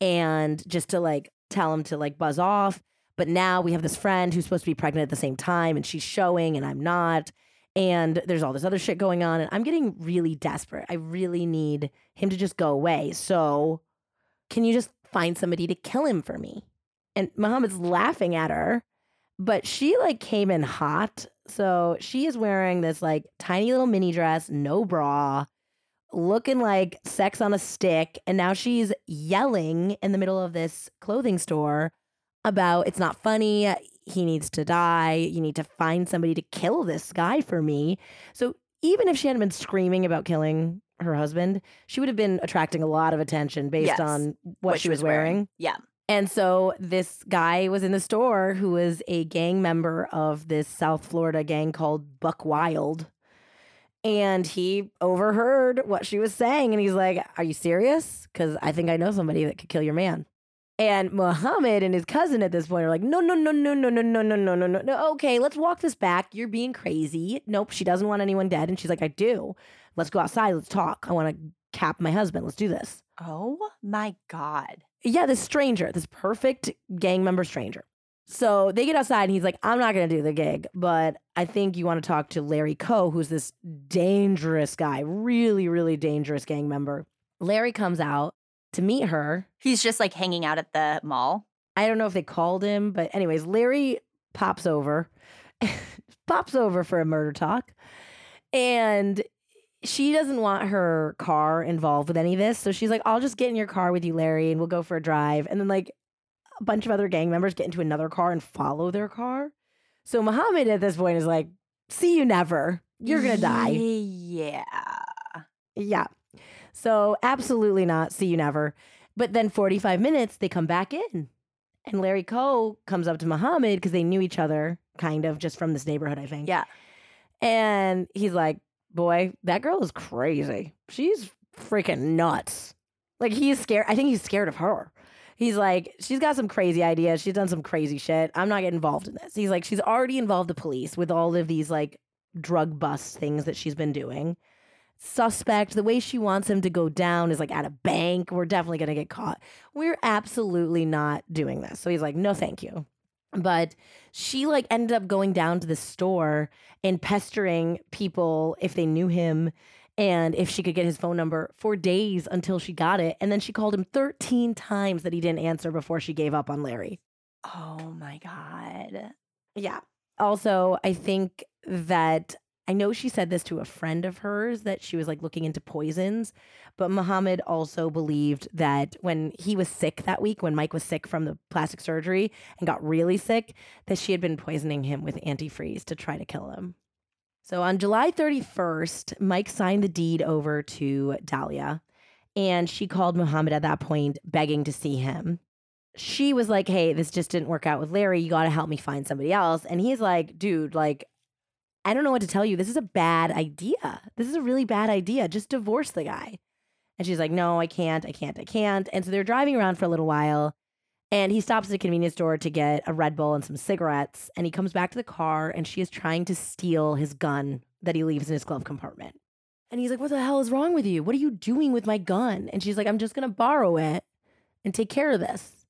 and just to like tell him to like buzz off. But now we have this friend who's supposed to be pregnant at the same time, and she's showing, and I'm not and there's all this other shit going on and i'm getting really desperate i really need him to just go away so can you just find somebody to kill him for me and muhammad's laughing at her but she like came in hot so she is wearing this like tiny little mini dress no bra looking like sex on a stick and now she's yelling in the middle of this clothing store about it's not funny he needs to die. You need to find somebody to kill this guy for me. So even if she hadn't been screaming about killing her husband, she would have been attracting a lot of attention based Yes. on what, What she was wearing. Yeah. And so this guy was in the store who was a gang member of this South Florida gang called Buck Wild. And he overheard what she was saying and he's like, Are you serious? Because I think I know somebody that could kill your man. And Muhammad and his cousin at this point are like, no, no, no, no, no, no, no, no, no, no, no, no. Okay, let's walk this back. You're being crazy. Nope, she doesn't want anyone dead. And she's like, I do. Let's go outside. Let's talk. I want to cap my husband. Let's do this. Oh my God. Yeah, this stranger, this perfect gang member stranger. So they get outside and he's like, I'm not going to do the gig, but I think you want to talk to Larry Coe, who's this dangerous guy, really, really dangerous gang member. Larry comes out to meet her. He's just like hanging out at the mall. I don't know if they called him, but anyways, Larry pops over, pops over for a murder talk. And she doesn't want her car involved with any of this. So she's like, I'll just get in your car with you, Larry, and we'll go for a drive. And then, like, a bunch of other gang members get into another car and follow their car. So Muhammad at this point is like, See you never. You're going to die. Yeah. Yeah. So absolutely not. See you never. But then 45 minutes, they come back in. And Larry Coe comes up to Muhammad because they knew each other, kind of just from this neighborhood, I think. Yeah. And he's like, Boy, that girl is crazy. She's freaking nuts. Like he's scared. I think he's scared of her. He's like, she's got some crazy ideas. She's done some crazy shit. I'm not getting involved in this. He's like, she's already involved the police with all of these like drug bust things that she's been doing. Suspect, the way she wants him to go down is like at a bank. We're definitely going to get caught. We're absolutely not doing this. So he's like, no, thank you. But she like ended up going down to the store and pestering people if they knew him and if she could get his phone number for days until she got it. And then she called him 13 times that he didn't answer before she gave up on Larry. Oh my God. Yeah. Also, I think that I know she said this to a friend of hers that she was like looking into poisons, but Muhammad also believed that when he was sick that week, when Mike was sick from the plastic surgery and got really sick, that she had been poisoning him with antifreeze to try to kill him. So on July 31st, Mike signed the deed over to Dalia, and she called Muhammad at that point, begging to see him. She was like, Hey, this just didn't work out with Larry. You got to help me find somebody else. And he's like, Dude, like, I don't know what to tell you. This is a bad idea. This is a really bad idea. Just divorce the guy. And she's like, No, I can't. I can't. I can't. And so they're driving around for a little while. And he stops at a convenience store to get a Red Bull and some cigarettes. And he comes back to the car and she is trying to steal his gun that he leaves in his glove compartment. And he's like, What the hell is wrong with you? What are you doing with my gun? And she's like, I'm just going to borrow it and take care of this.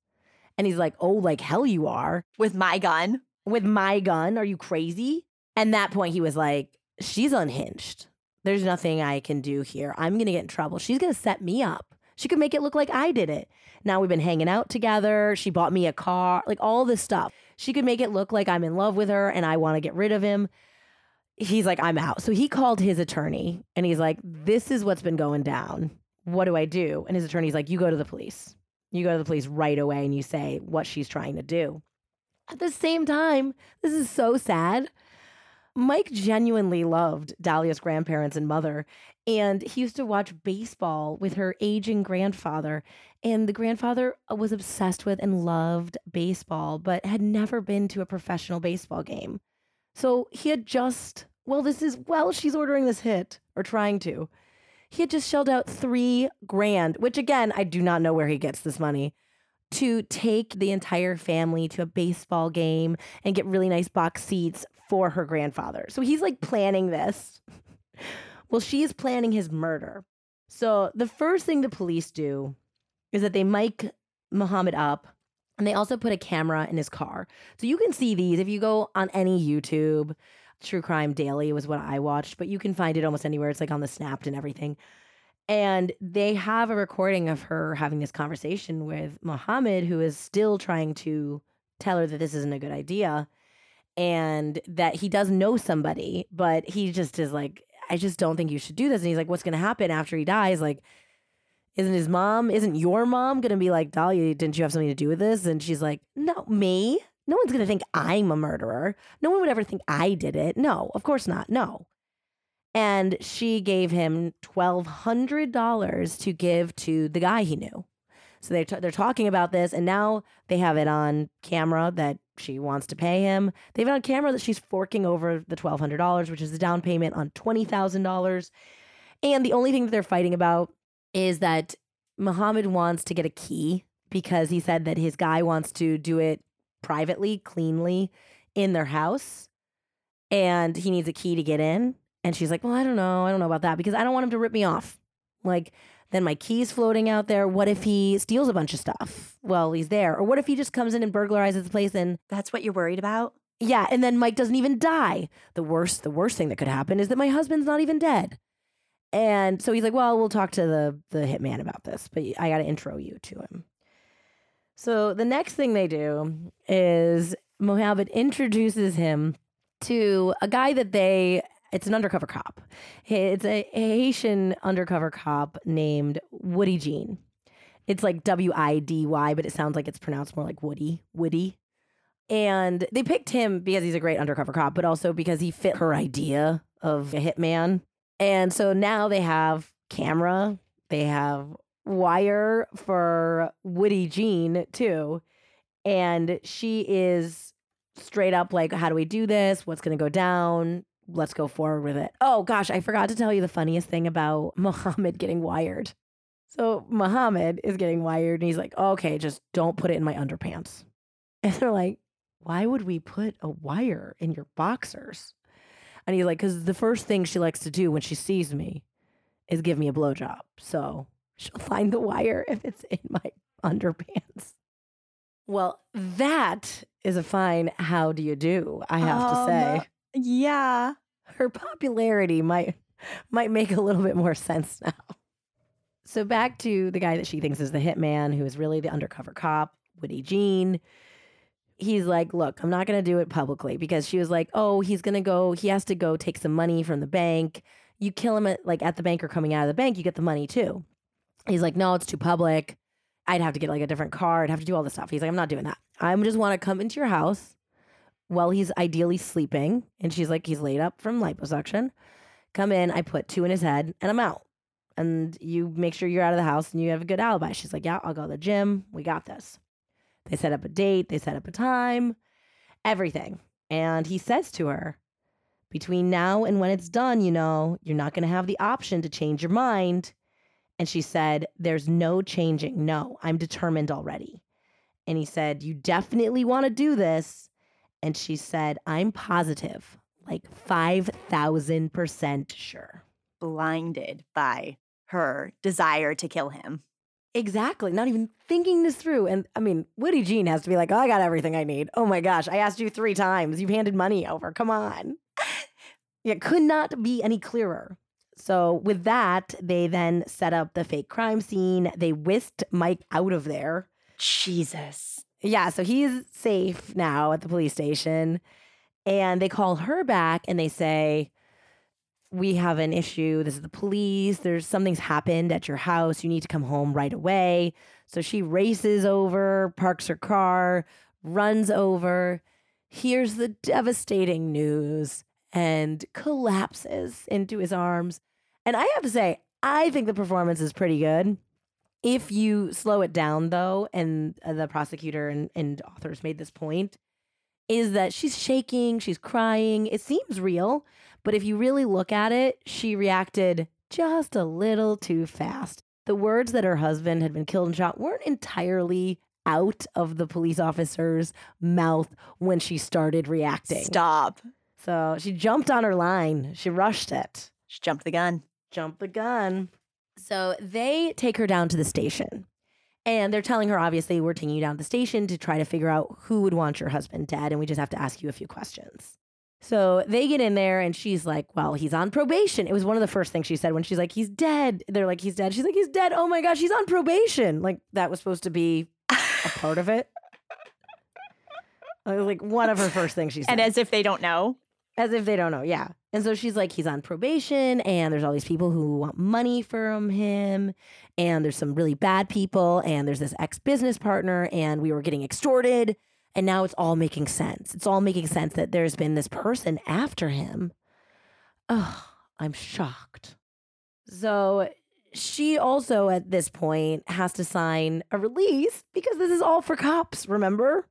And he's like, Oh, like hell you are. With my gun? With my gun? Are you crazy? And that point, he was like, She's unhinged. There's nothing I can do here. I'm going to get in trouble. She's going to set me up. She could make it look like I did it. Now we've been hanging out together. She bought me a car, like all this stuff. She could make it look like I'm in love with her and I want to get rid of him. He's like, I'm out. So he called his attorney and he's like, This is what's been going down. What do I do? And his attorney's like, You go to the police. You go to the police right away and you say what she's trying to do. At the same time, this is so sad. Mike genuinely loved Dalia's grandparents and mother, and he used to watch baseball with her aging grandfather. And the grandfather was obsessed with and loved baseball, but had never been to a professional baseball game. So he had just, well, this is, well, she's ordering this hit or trying to. He had just shelled out three grand, which again, I do not know where he gets this money, to take the entire family to a baseball game and get really nice box seats for her grandfather. So he's like planning this. well, she is planning his murder. So the first thing the police do is that they mic Muhammad up and they also put a camera in his car. So you can see these if you go on any YouTube. True Crime Daily was what I watched, but you can find it almost anywhere. It's like on the Snapped and everything. And they have a recording of her having this conversation with Muhammad, who is still trying to tell her that this isn't a good idea and that he does know somebody, but he just is like, I just don't think you should do this. And he's like, What's going to happen after he dies? Like, isn't his mom, isn't your mom going to be like, Dalia, didn't you have something to do with this? And she's like, No, me? No one's going to think I'm a murderer. No one would ever think I did it. No, of course not. No. And she gave him $1,200 to give to the guy he knew. So they're, t- they're talking about this, and now they have it on camera that she wants to pay him. They have it on camera that she's forking over the $1,200, which is the down payment on $20,000. And the only thing that they're fighting about is that Muhammad wants to get a key because he said that his guy wants to do it privately, cleanly in their house. And he needs a key to get in. And she's like, Well, I don't know. I don't know about that because I don't want him to rip me off. Like, then my key's floating out there. What if he steals a bunch of stuff while he's there? Or what if he just comes in and burglarizes the place and That's what you're worried about? yeah, and then Mike doesn't even die. The worst, the worst thing that could happen is that my husband's not even dead. And so he's like, "Well, we'll talk to the the hitman about this, but I got to intro you to him." So the next thing they do is Mohammed introduces him to a guy that they it's an undercover cop. It's a Haitian undercover cop named Woody Jean. It's like W I D Y, but it sounds like it's pronounced more like Woody, Woody. And they picked him because he's a great undercover cop, but also because he fit her idea of a hitman. And so now they have camera, they have wire for Woody Jean too. And she is straight up like, how do we do this? What's going to go down? Let's go forward with it. Oh gosh, I forgot to tell you the funniest thing about Muhammad getting wired. So Muhammad is getting wired and he's like, okay, just don't put it in my underpants. And they're like, why would we put a wire in your boxers? And he's like, because the first thing she likes to do when she sees me is give me a blowjob. So she'll find the wire if it's in my underpants. Well, that is a fine how do you do, I have Um, to say. Yeah. Her popularity might might make a little bit more sense now. So back to the guy that she thinks is the hitman, who is really the undercover cop, Woody Jean. He's like, look, I'm not gonna do it publicly because she was like, oh, he's gonna go, he has to go take some money from the bank. You kill him at like at the bank or coming out of the bank, you get the money too. He's like, no, it's too public. I'd have to get like a different car. I'd have to do all this stuff. He's like, I'm not doing that. I just want to come into your house while he's ideally sleeping. And she's like, he's laid up from liposuction. Come in, I put two in his head, and I'm out. And you make sure you're out of the house and you have a good alibi. She's like, yeah, I'll go to the gym. We got this. They set up a date, they set up a time, everything. And he says to her, between now and when it's done, you know, you're not going to have the option to change your mind. And she said, There's no changing. No, I'm determined already. And he said, You definitely want to do this. And she said, I'm positive, like 5,000% sure. Blinded by her desire to kill him. Exactly. Not even thinking this through. And I mean, Woody Jean has to be like, oh, I got everything I need. Oh my gosh, I asked you three times. You've handed money over. Come on. It could not be any clearer. So, with that, they then set up the fake crime scene. They whisked Mike out of there. Jesus. Yeah, so he's safe now at the police station. And they call her back and they say, We have an issue. This is the police. There's something's happened at your house. You need to come home right away. So she races over, parks her car, runs over, hears the devastating news, and collapses into his arms. And I have to say, I think the performance is pretty good. If you slow it down, though, and uh, the prosecutor and, and authors made this point, is that she's shaking, she's crying. It seems real, but if you really look at it, she reacted just a little too fast. The words that her husband had been killed and shot weren't entirely out of the police officer's mouth when she started reacting. Stop. So she jumped on her line, she rushed it She jumped the gun. jump the gun. So they take her down to the station. And they're telling her, obviously, we're taking you down to the station to try to figure out who would want your husband dead. And we just have to ask you a few questions. So they get in there and she's like, well, he's on probation. It was one of the first things she said when she's like, he's dead. They're like, he's dead. She's like, he's dead. Oh my gosh, he's on probation. Like that was supposed to be a part of it. Like one of her first things she said. And as if they don't know. As if they don't know, yeah. And so she's like, he's on probation, and there's all these people who want money from him, and there's some really bad people, and there's this ex business partner, and we were getting extorted. And now it's all making sense. It's all making sense that there's been this person after him. Oh, I'm shocked. So she also, at this point, has to sign a release because this is all for cops, remember?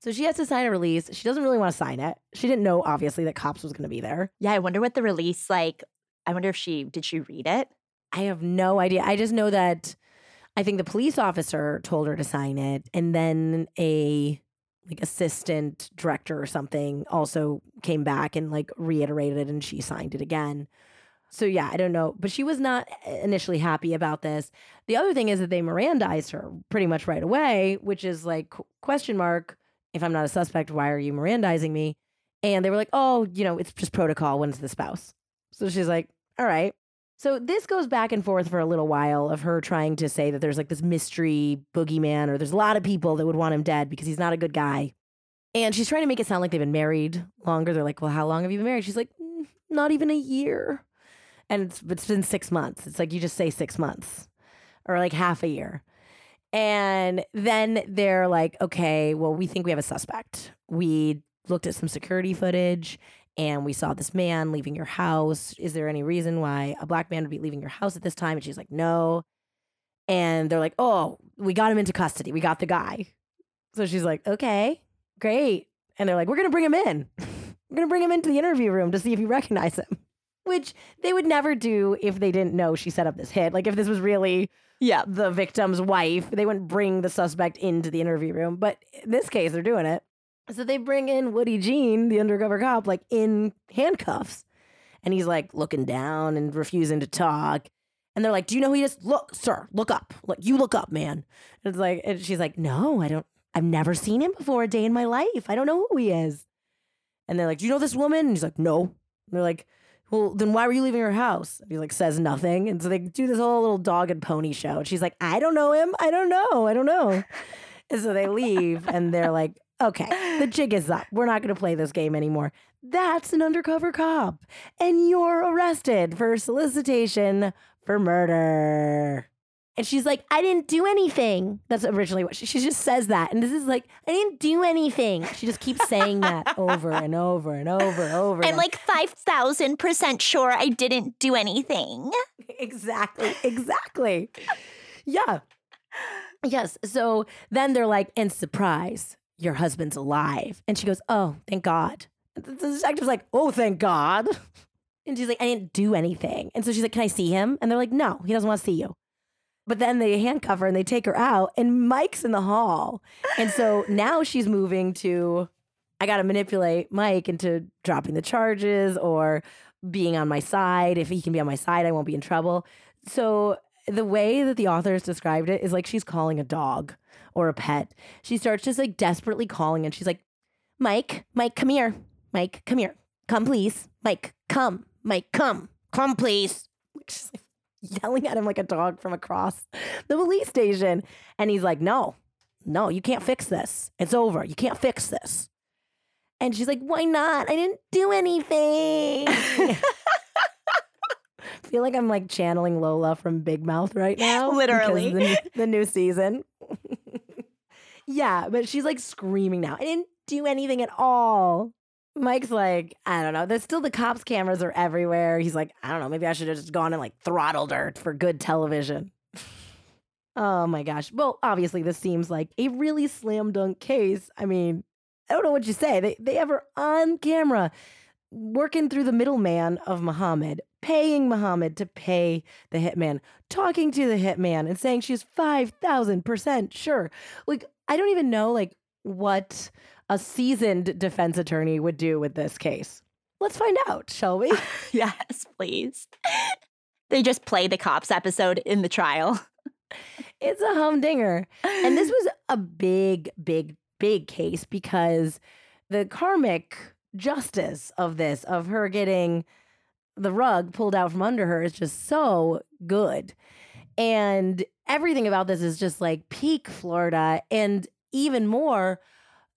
So she has to sign a release. She doesn't really want to sign it. She didn't know, obviously, that cops was going to be there. Yeah, I wonder what the release like. I wonder if she did she read it? I have no idea. I just know that I think the police officer told her to sign it, and then a like assistant director or something also came back and like reiterated it, and she signed it again. So yeah, I don't know, but she was not initially happy about this. The other thing is that they Mirandized her pretty much right away, which is like question mark. If I'm not a suspect, why are you Mirandizing me? And they were like, oh, you know, it's just protocol when it's the spouse. So she's like, all right. So this goes back and forth for a little while of her trying to say that there's like this mystery boogeyman or there's a lot of people that would want him dead because he's not a good guy. And she's trying to make it sound like they've been married longer. They're like, well, how long have you been married? She's like, "Mm, not even a year. And it's, it's been six months. It's like you just say six months or like half a year. And then they're like, okay, well, we think we have a suspect. We looked at some security footage and we saw this man leaving your house. Is there any reason why a black man would be leaving your house at this time? And she's like, no. And they're like, oh, we got him into custody. We got the guy. So she's like, okay, great. And they're like, we're going to bring him in. We're going to bring him into the interview room to see if you recognize him. Which they would never do if they didn't know she set up this hit. Like if this was really Yeah. the victim's wife, they wouldn't bring the suspect into the interview room. But in this case, they're doing it. So they bring in Woody Jean, the undercover cop, like in handcuffs. And he's like looking down and refusing to talk. And they're like, Do you know who he is? Look, sir, look up. Like you look up, man. And it's like, and she's like, No, I don't, I've never seen him before a day in my life. I don't know who he is. And they're like, Do you know this woman? And he's like, No. And they're like, Well, then why were you leaving her house? And he like says nothing. And so they do this whole little dog and pony show. And she's like, I don't know him. I don't know. I don't know. and so they leave and they're like, Okay, the jig is up. We're not going to play this game anymore. That's an undercover cop. And you're arrested for solicitation for murder. And she's like, I didn't do anything. That's originally what she, she just says that. And this is like, I didn't do anything. She just keeps saying that over and over and over and over. I'm like 5,000% sure I didn't do anything. exactly, exactly. Yeah. Yes. So then they're like, and surprise, your husband's alive. And she goes, Oh, thank God. The detective's like, Oh, thank God. And she's like, I didn't do anything. And so she's like, Can I see him? And they're like, No, he doesn't want to see you. But then they handcuff her and they take her out, and Mike's in the hall. And so now she's moving to, I got to manipulate Mike into dropping the charges or being on my side. If he can be on my side, I won't be in trouble. So the way that the authors described it is like she's calling a dog or a pet. She starts just like desperately calling and she's like, Mike, Mike, come here. Mike, come here. Come, please. Mike, come. Mike, come. Come, please. She's like yelling at him like a dog from across the police station. And he's like, no, no, you can't fix this. It's over. You can't fix this. And she's like, why not? I didn't do anything. feel like I'm like channeling Lola from Big Mouth right now. Literally. The, the new season. yeah, but she's like screaming now. I didn't do anything at all. Mike's like, I don't know. There's still the cops' cameras are everywhere. He's like, I don't know. Maybe I should have just gone and like throttled her for good television. oh my gosh. Well, obviously, this seems like a really slam dunk case. I mean, I don't know what you say. They they have her on camera working through the middleman of Muhammad, paying Muhammad to pay the hitman, talking to the hitman and saying she's 5000% sure. Like I don't even know like what a seasoned defense attorney would do with this case. Let's find out, shall we? Yes, please. They just play the cops episode in the trial. it's a humdinger. And this was a big, big, big case because the karmic justice of this, of her getting the rug pulled out from under her, is just so good. And everything about this is just like peak Florida. And even more,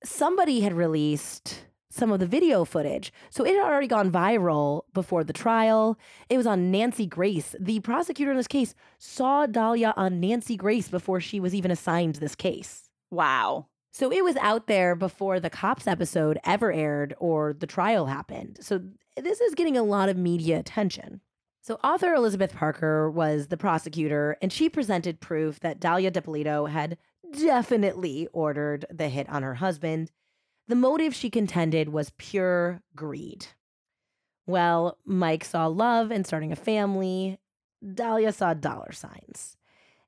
somebody had released some of the video footage. So it had already gone viral before the trial. It was on Nancy Grace. The prosecutor in this case saw Dalia on Nancy Grace before she was even assigned this case. Wow. So it was out there before the cops episode ever aired or the trial happened. So this is getting a lot of media attention. So author Elizabeth Parker was the prosecutor, and she presented proof that Dalia Dippolito had definitely ordered the hit on her husband. The motive she contended was pure greed. Well, Mike saw love and starting a family. Dalia saw dollar signs.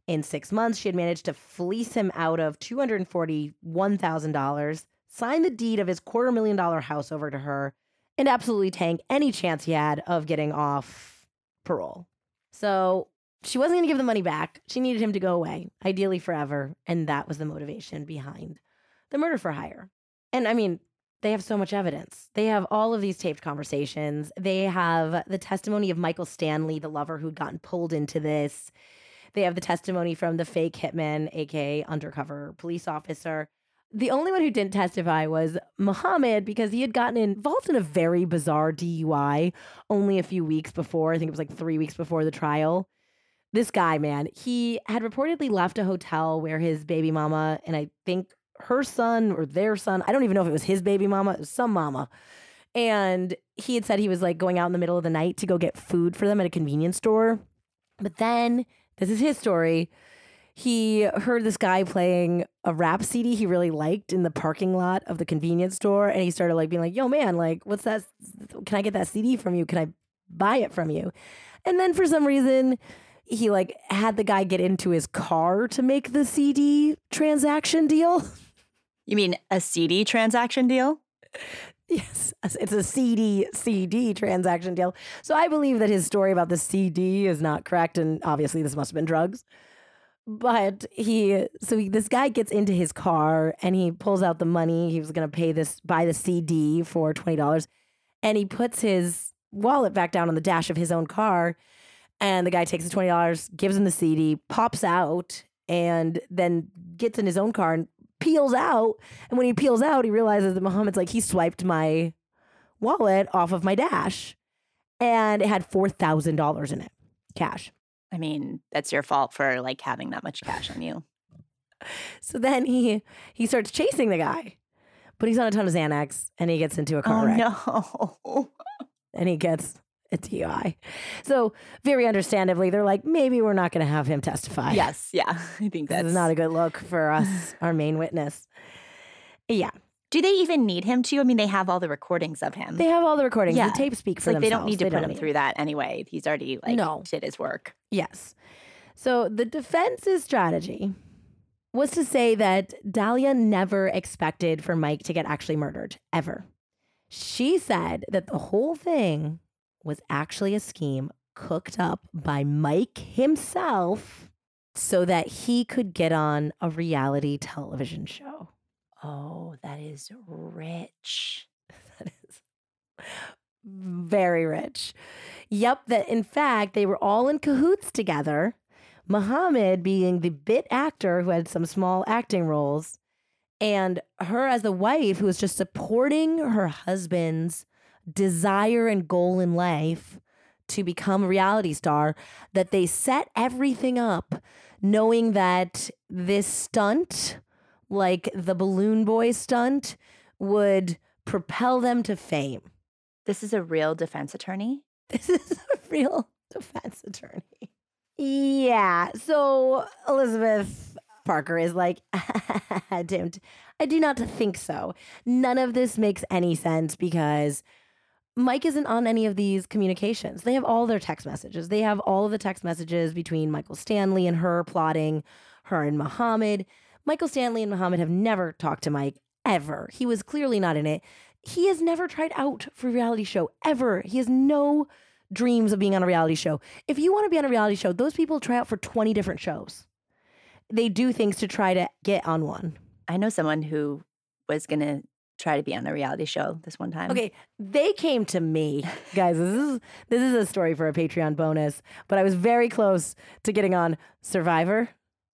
In six months, she had managed to fleece him out of $241,000, sign the deed of his quarter million dollar house over to her, and absolutely tank any chance he had of getting off parole. So she wasn't going to give the money back. She needed him to go away, ideally forever. And that was the motivation behind the murder for hire. And I mean, they have so much evidence. They have all of these taped conversations. They have the testimony of Michael Stanley, the lover who'd gotten pulled into this. They have the testimony from the fake hitman, aka undercover police officer. The only one who didn't testify was Muhammad because he had gotten involved in a very bizarre DUI only a few weeks before. I think it was like three weeks before the trial. This guy, man, he had reportedly left a hotel where his baby mama and I think her son or their son, I don't even know if it was his baby mama, some mama. And he had said he was like going out in the middle of the night to go get food for them at a convenience store. But then, this is his story. he heard this guy playing a rap CD he really liked in the parking lot of the convenience store, and he started like being like, "Yo, man, like, what's that? Can I get that CD from you? Can I buy it from you?" And then for some reason, he like had the guy get into his car to make the CD transaction deal. You mean a CD transaction deal? Yes, it's a CD CD transaction deal. So I believe that his story about the CD is not correct, and obviously this must have been drugs. But he, so he, this guy gets into his car and he pulls out the money. He was going to pay this, buy the CD for twenty dollars, and he puts his wallet back down on the dash of his own car. And the guy takes the twenty dollars, gives him the CD, pops out, and then gets in his own car and peels out. And when he peels out, he realizes that Muhammad's like, he swiped my wallet off of my dash. And it had $4,000 in it, cash. I mean, that's your fault for like having that much cash on you. So then he he starts chasing the guy, but he's on a ton of Xanax and he gets into a car oh wreck no. and he gets a DUI. So very understandably, they're like, maybe we're not going to have him testify. yes, yeah. I think that's not a good look for us, our main witness. Yeah, Do they even need him to? I mean, they have all the recordings of him. they have all the recordings. Yeah. The tapes speak it's for like they don't need to put him need through that anyway. He's already like No. did his work. Yes. So the defense's strategy was to say that Dalia never expected for Mike to get actually murdered, ever. She said that the whole thing was actually a scheme cooked up by Mike himself so that he could get on a reality television show. Oh, that is rich. That is very rich. Yep, that in fact they were all in cahoots together. Muhammad being the bit actor who had some small acting roles, and her as the wife who was just supporting her husband's desire and goal in life to become a reality star, that they set everything up knowing that this stunt, like the balloon boy stunt, would propel them to fame. This is a real defense attorney. This is a real defense attorney. Yeah. So Elizabeth Parker is like, I do not think so. None of this makes any sense because Mike isn't on any of these communications. They have all their text messages. They have all of the text messages between Michael Stanley and her plotting, her and Muhammad. Michael Stanley and Muhammad have never talked to Mike ever. He was clearly not in it. He has never tried out for a reality show ever. He has no dreams of being on a reality show. If you want to be on a reality show, those people try out for 20 different shows. They do things to try to get on one. I know someone who was gonna try to be on a reality show this one time. Okay, they came to me, guys. This is this is a story for a Patreon bonus, but I was very close to getting on Survivor,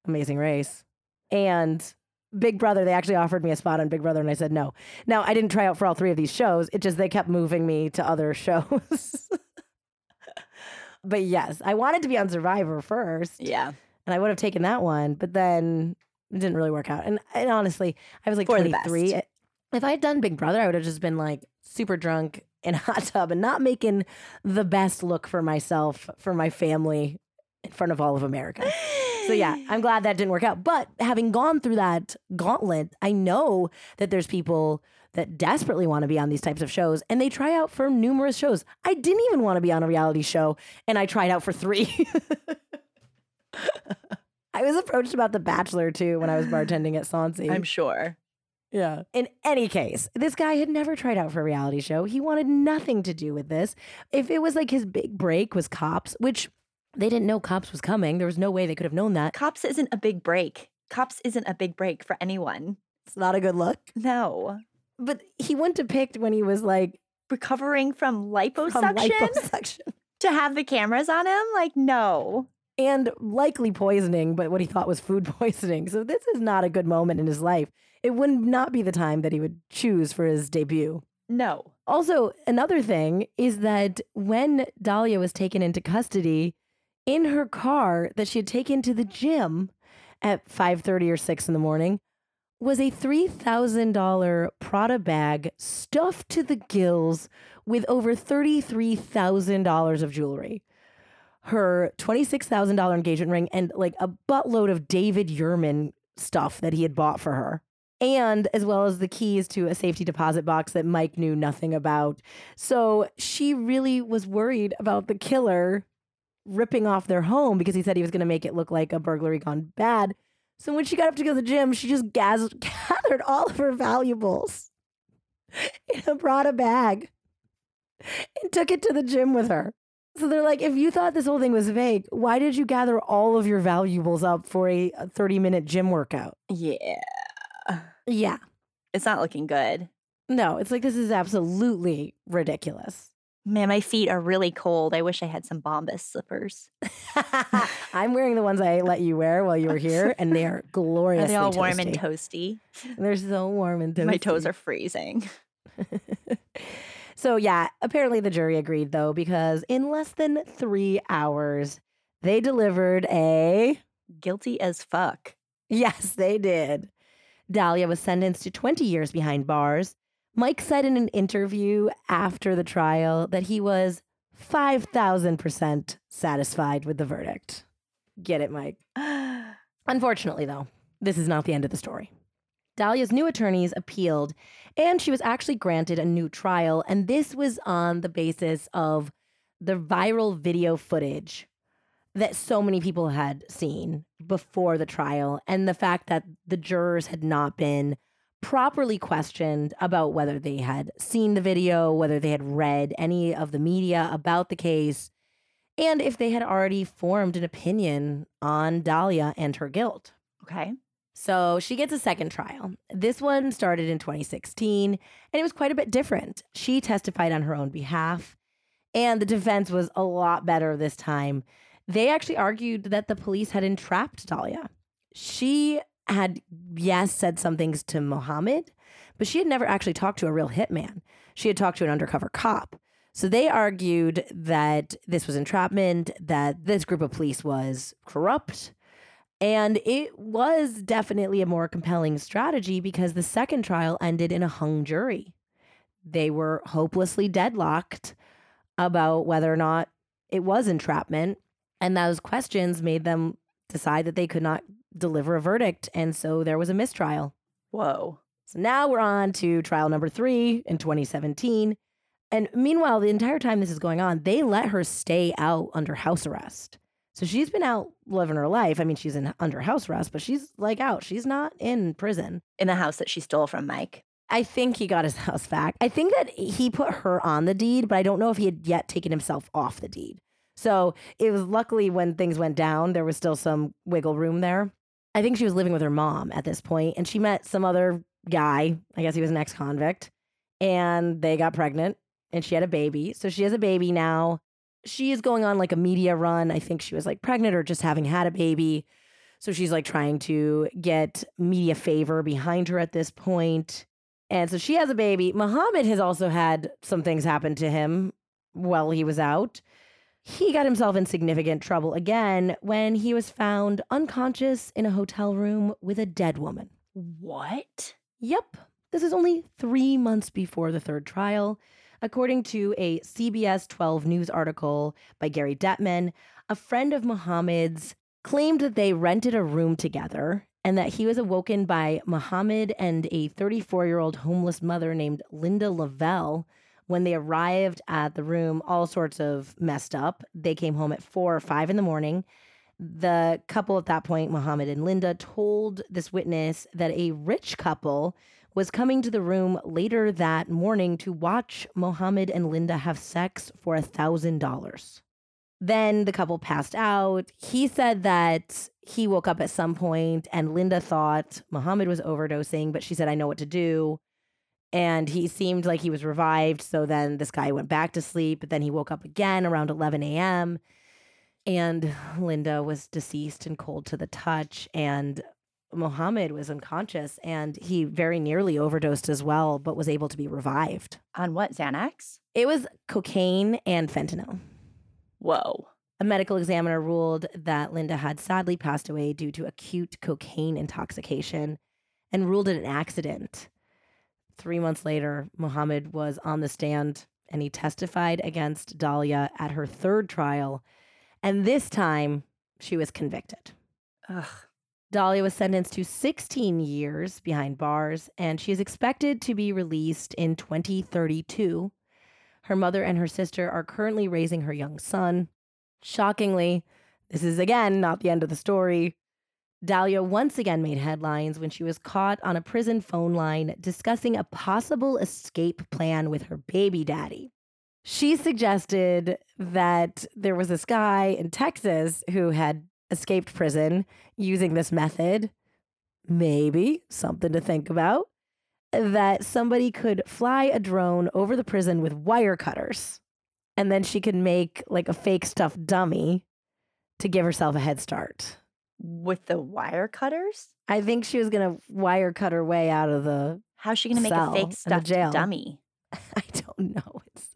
Amazing Race, and Big Brother. They actually offered me a spot on Big Brother, and I said no. Now I didn't try out for all three of these shows. It just they kept moving me to other shows. but yes, I wanted to be on Survivor first, Yeah. and I would have taken that one, but then it didn't really work out. And, and honestly, I was like For the 23. If I had done Big Brother, I would have just been like super drunk in a hot tub and not making the best look for myself, for my family, in front of all of America. So yeah, I'm glad that didn't work out. But having gone through that gauntlet, I know that there's people that desperately want to be on these types of shows and they try out for numerous shows. I didn't even want to be on a reality show and I tried out for 3. I was approached about The Bachelor too when I was bartending at Sansi. I'm sure. Yeah. In any case, this guy had never tried out for a reality show. He wanted nothing to do with this. If it was like his big break was Cops, which they didn't know Cops was coming, there was no way they could have known that. Cops isn't a big break. Cops isn't a big break for anyone. It's not a good look. No. But he wouldn't have picked when he was like Recovering from from liposuction liposuction to have the cameras on him? Like, no. And likely poisoning, but what he thought was food poisoning. So this is not a good moment in his life. It would not be the time that he would choose for his debut. No. Also, another thing is that when Dalia was taken into custody, in her car that she had taken to the gym at 5:30 or 6 in the morning was a $3,000 Prada bag stuffed to the gills with over $33,000 of jewelry. Her $26,000 engagement ring and like a buttload of David Yurman stuff that he had bought for her. And as well as the keys to a safety deposit box that Mike knew nothing about. So she really was worried about the killer ripping off their home because he said he was going to make it look like a burglary gone bad. So when she got up to go to the gym, she just gaz- gathered all of her valuables in a Prada bag and took it to the gym with her. So they're like, if you thought this whole thing was fake, why did you gather all of your valuables up for a 30 minute gym workout? Yeah. Yeah. It's not looking good. No, it's like this is absolutely ridiculous. Man, my feet are really cold. I wish I had some Bombas slippers. I'm wearing the ones I let you wear while you were here, and they are glorious. Are they all warm and toasty? They're so warm and toasty. My toes are freezing. so, yeah, apparently the jury agreed, though, because in less than three hours, they delivered a. Guilty as fuck. Yes, they did. Dalia was sentenced to 20 years behind bars. Mike said in an interview after the trial that he was 5,000% satisfied with the verdict. Get it, Mike? Unfortunately, though, this is not the end of the story. Dalia's new attorneys appealed, and she was actually granted a new trial. And this was on the basis of the viral video footage that so many people had seen before the trial, and the fact that the jurors had not been properly questioned about whether they had seen the video, whether they had read any of the media about the case, and if they had already formed an opinion on Dalia and her guilt. Okay. So she gets a second trial. This one started in 2016, and it was quite a bit different. She testified on her own behalf, and the defense was a lot better this time. They actually argued that the police had entrapped Dalia. She had, yes, said some things to Mohammed, but she had never actually talked to a real hitman. She had talked to an undercover cop. So they argued that this was entrapment, that this group of police was corrupt, and it was definitely a more compelling strategy because the second trial ended in a hung jury. They were hopelessly deadlocked about whether or not it was entrapment. And those questions made them decide that they could not deliver a verdict. And so there was a mistrial. Whoa. So now we're on to trial number three in 2017. And meanwhile, the entire time this is going on, they let her stay out under house arrest. So she's been out living her life. I mean, she's in under house arrest, but she's like out. She's not in prison. In the house that she stole from Mike. I think he got his house back. I think that he put her on the deed, but I don't know if he had yet taken himself off the deed. So it was luckily when things went down, there was still some wiggle room there. I think she was living with her mom at this point, and she met some other guy. I guess he was an ex convict, and they got pregnant, and she had a baby. So she has a baby now she is going on like a media run. I think she was like pregnant or just having had a baby. So she's like trying to get media favor behind her at this point. And so she has a baby. Muhammad has also had some things happen to him while he was out. He got himself in significant trouble again when he was found unconscious in a hotel room with a dead woman. What? Yep. This is only three months before the third trial. According to a CBS 12 news article by Gary Detman, a friend of Muhammad's claimed that they rented a room together and that he was awoken by Muhammad and a 34 year old homeless mother named Linda Lavelle. When they arrived at the room, all sorts of messed up. They came home at four or five in the morning. The couple at that point, Muhammad and Linda, told this witness that a rich couple was coming to the room later that morning to watch Mohammed and Linda have sex for a thousand dollars. Then the couple passed out. He said that he woke up at some point and Linda thought Mohammed was overdosing, but she said, I know what to do. And he seemed like he was revived. So then this guy went back to sleep, but then he woke up again around 11 a.m. And Linda was deceased and cold to the touch. And Mohammed was unconscious and he very nearly overdosed as well, but was able to be revived. On what, Xanax? It was cocaine and fentanyl. Whoa. A medical examiner ruled that Linda had sadly passed away due to acute cocaine intoxication and ruled it an accident. Three months later, Mohammed was on the stand and he testified against Dalia at her third trial And this time, she was convicted. Ugh. Dalia was sentenced to 16 years behind bars, and she is expected to be released in 2032. Her mother and her sister are currently raising her young son. Shockingly, this is again not the end of the story. Dalia once again made headlines when she was caught on a prison phone line discussing a possible escape plan with her baby daddy. She suggested that there was this guy in Texas who had escaped prison using this method. Maybe something to think about. That somebody could fly a drone over the prison with wire cutters, and then she could make like a fake stuffed dummy to give herself a head start. With the wire cutters? I think she was gonna wire cut her way out of the. How's she going to make a fake stuffed jail. dummy? I don't know. It's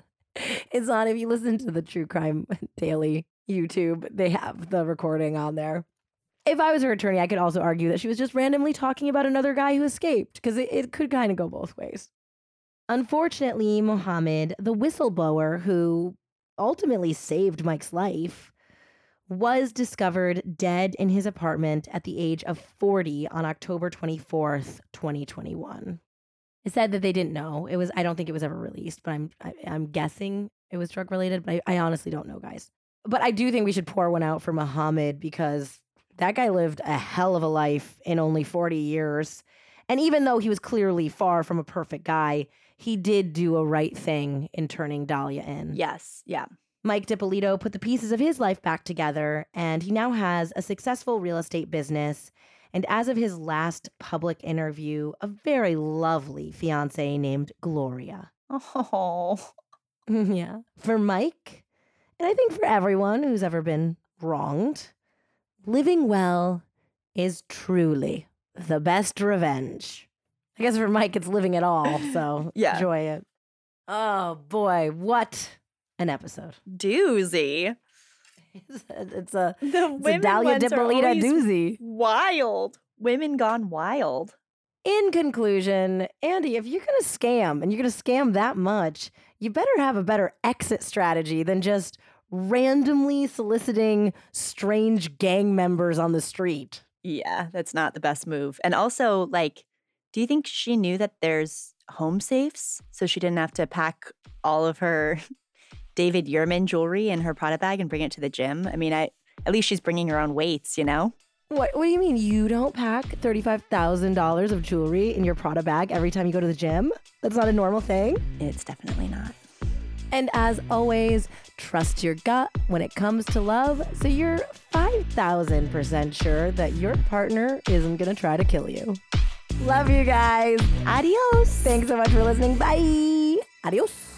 it's on. If you listen to the True Crime Daily YouTube, they have the recording on there. If I was her attorney, I could also argue that she was just randomly talking about another guy who escaped because it, it could kind of go both ways. Unfortunately, Mohammed, the whistleblower who ultimately saved Mike's life, was discovered dead in his apartment at the age of 40 on October 24th, 2021. It said that they didn't know. It was I don't think it was ever released, but I'm I, I'm guessing it was drug related, but I, I honestly don't know, guys. But I do think we should pour one out for Muhammad because that guy lived a hell of a life in only 40 years. And even though he was clearly far from a perfect guy, he did do a right thing in turning Dalia in. Yes. Yeah. Mike Dippolito put the pieces of his life back together, and he now has a successful real estate business. And as of his last public interview, a very lovely fiance named Gloria. Oh. yeah. For Mike, and I think for everyone who's ever been wronged, living well is truly the best revenge. I guess for Mike, it's living it all. So Yeah. enjoy it. Oh boy, what an episode. Doozy. It's a, it's a, The it's a Dalia ones are Dippolito always doozy. Wild. Women gone wild. In conclusion, Andy, if you're going to scam and you're going to scam that much, you better have a better exit strategy than just randomly soliciting strange gang members on the street. Yeah, that's not the best move. And also, like, do you think she knew that there's home safes? So she didn't have to pack all of her David Yurman jewelry in her Prada bag and bring it to the gym? I mean, I at least she's bringing her own weights, you know? What, what do you mean you don't pack $35,000 of jewelry in your Prada bag every time you go to the gym? That's not a normal thing. It's definitely not. And as always, trust your gut when it comes to love so you're 5,000% sure that your partner isn't going to try to kill you. Love you guys. Adios. Thanks so much for listening. Bye. Adios.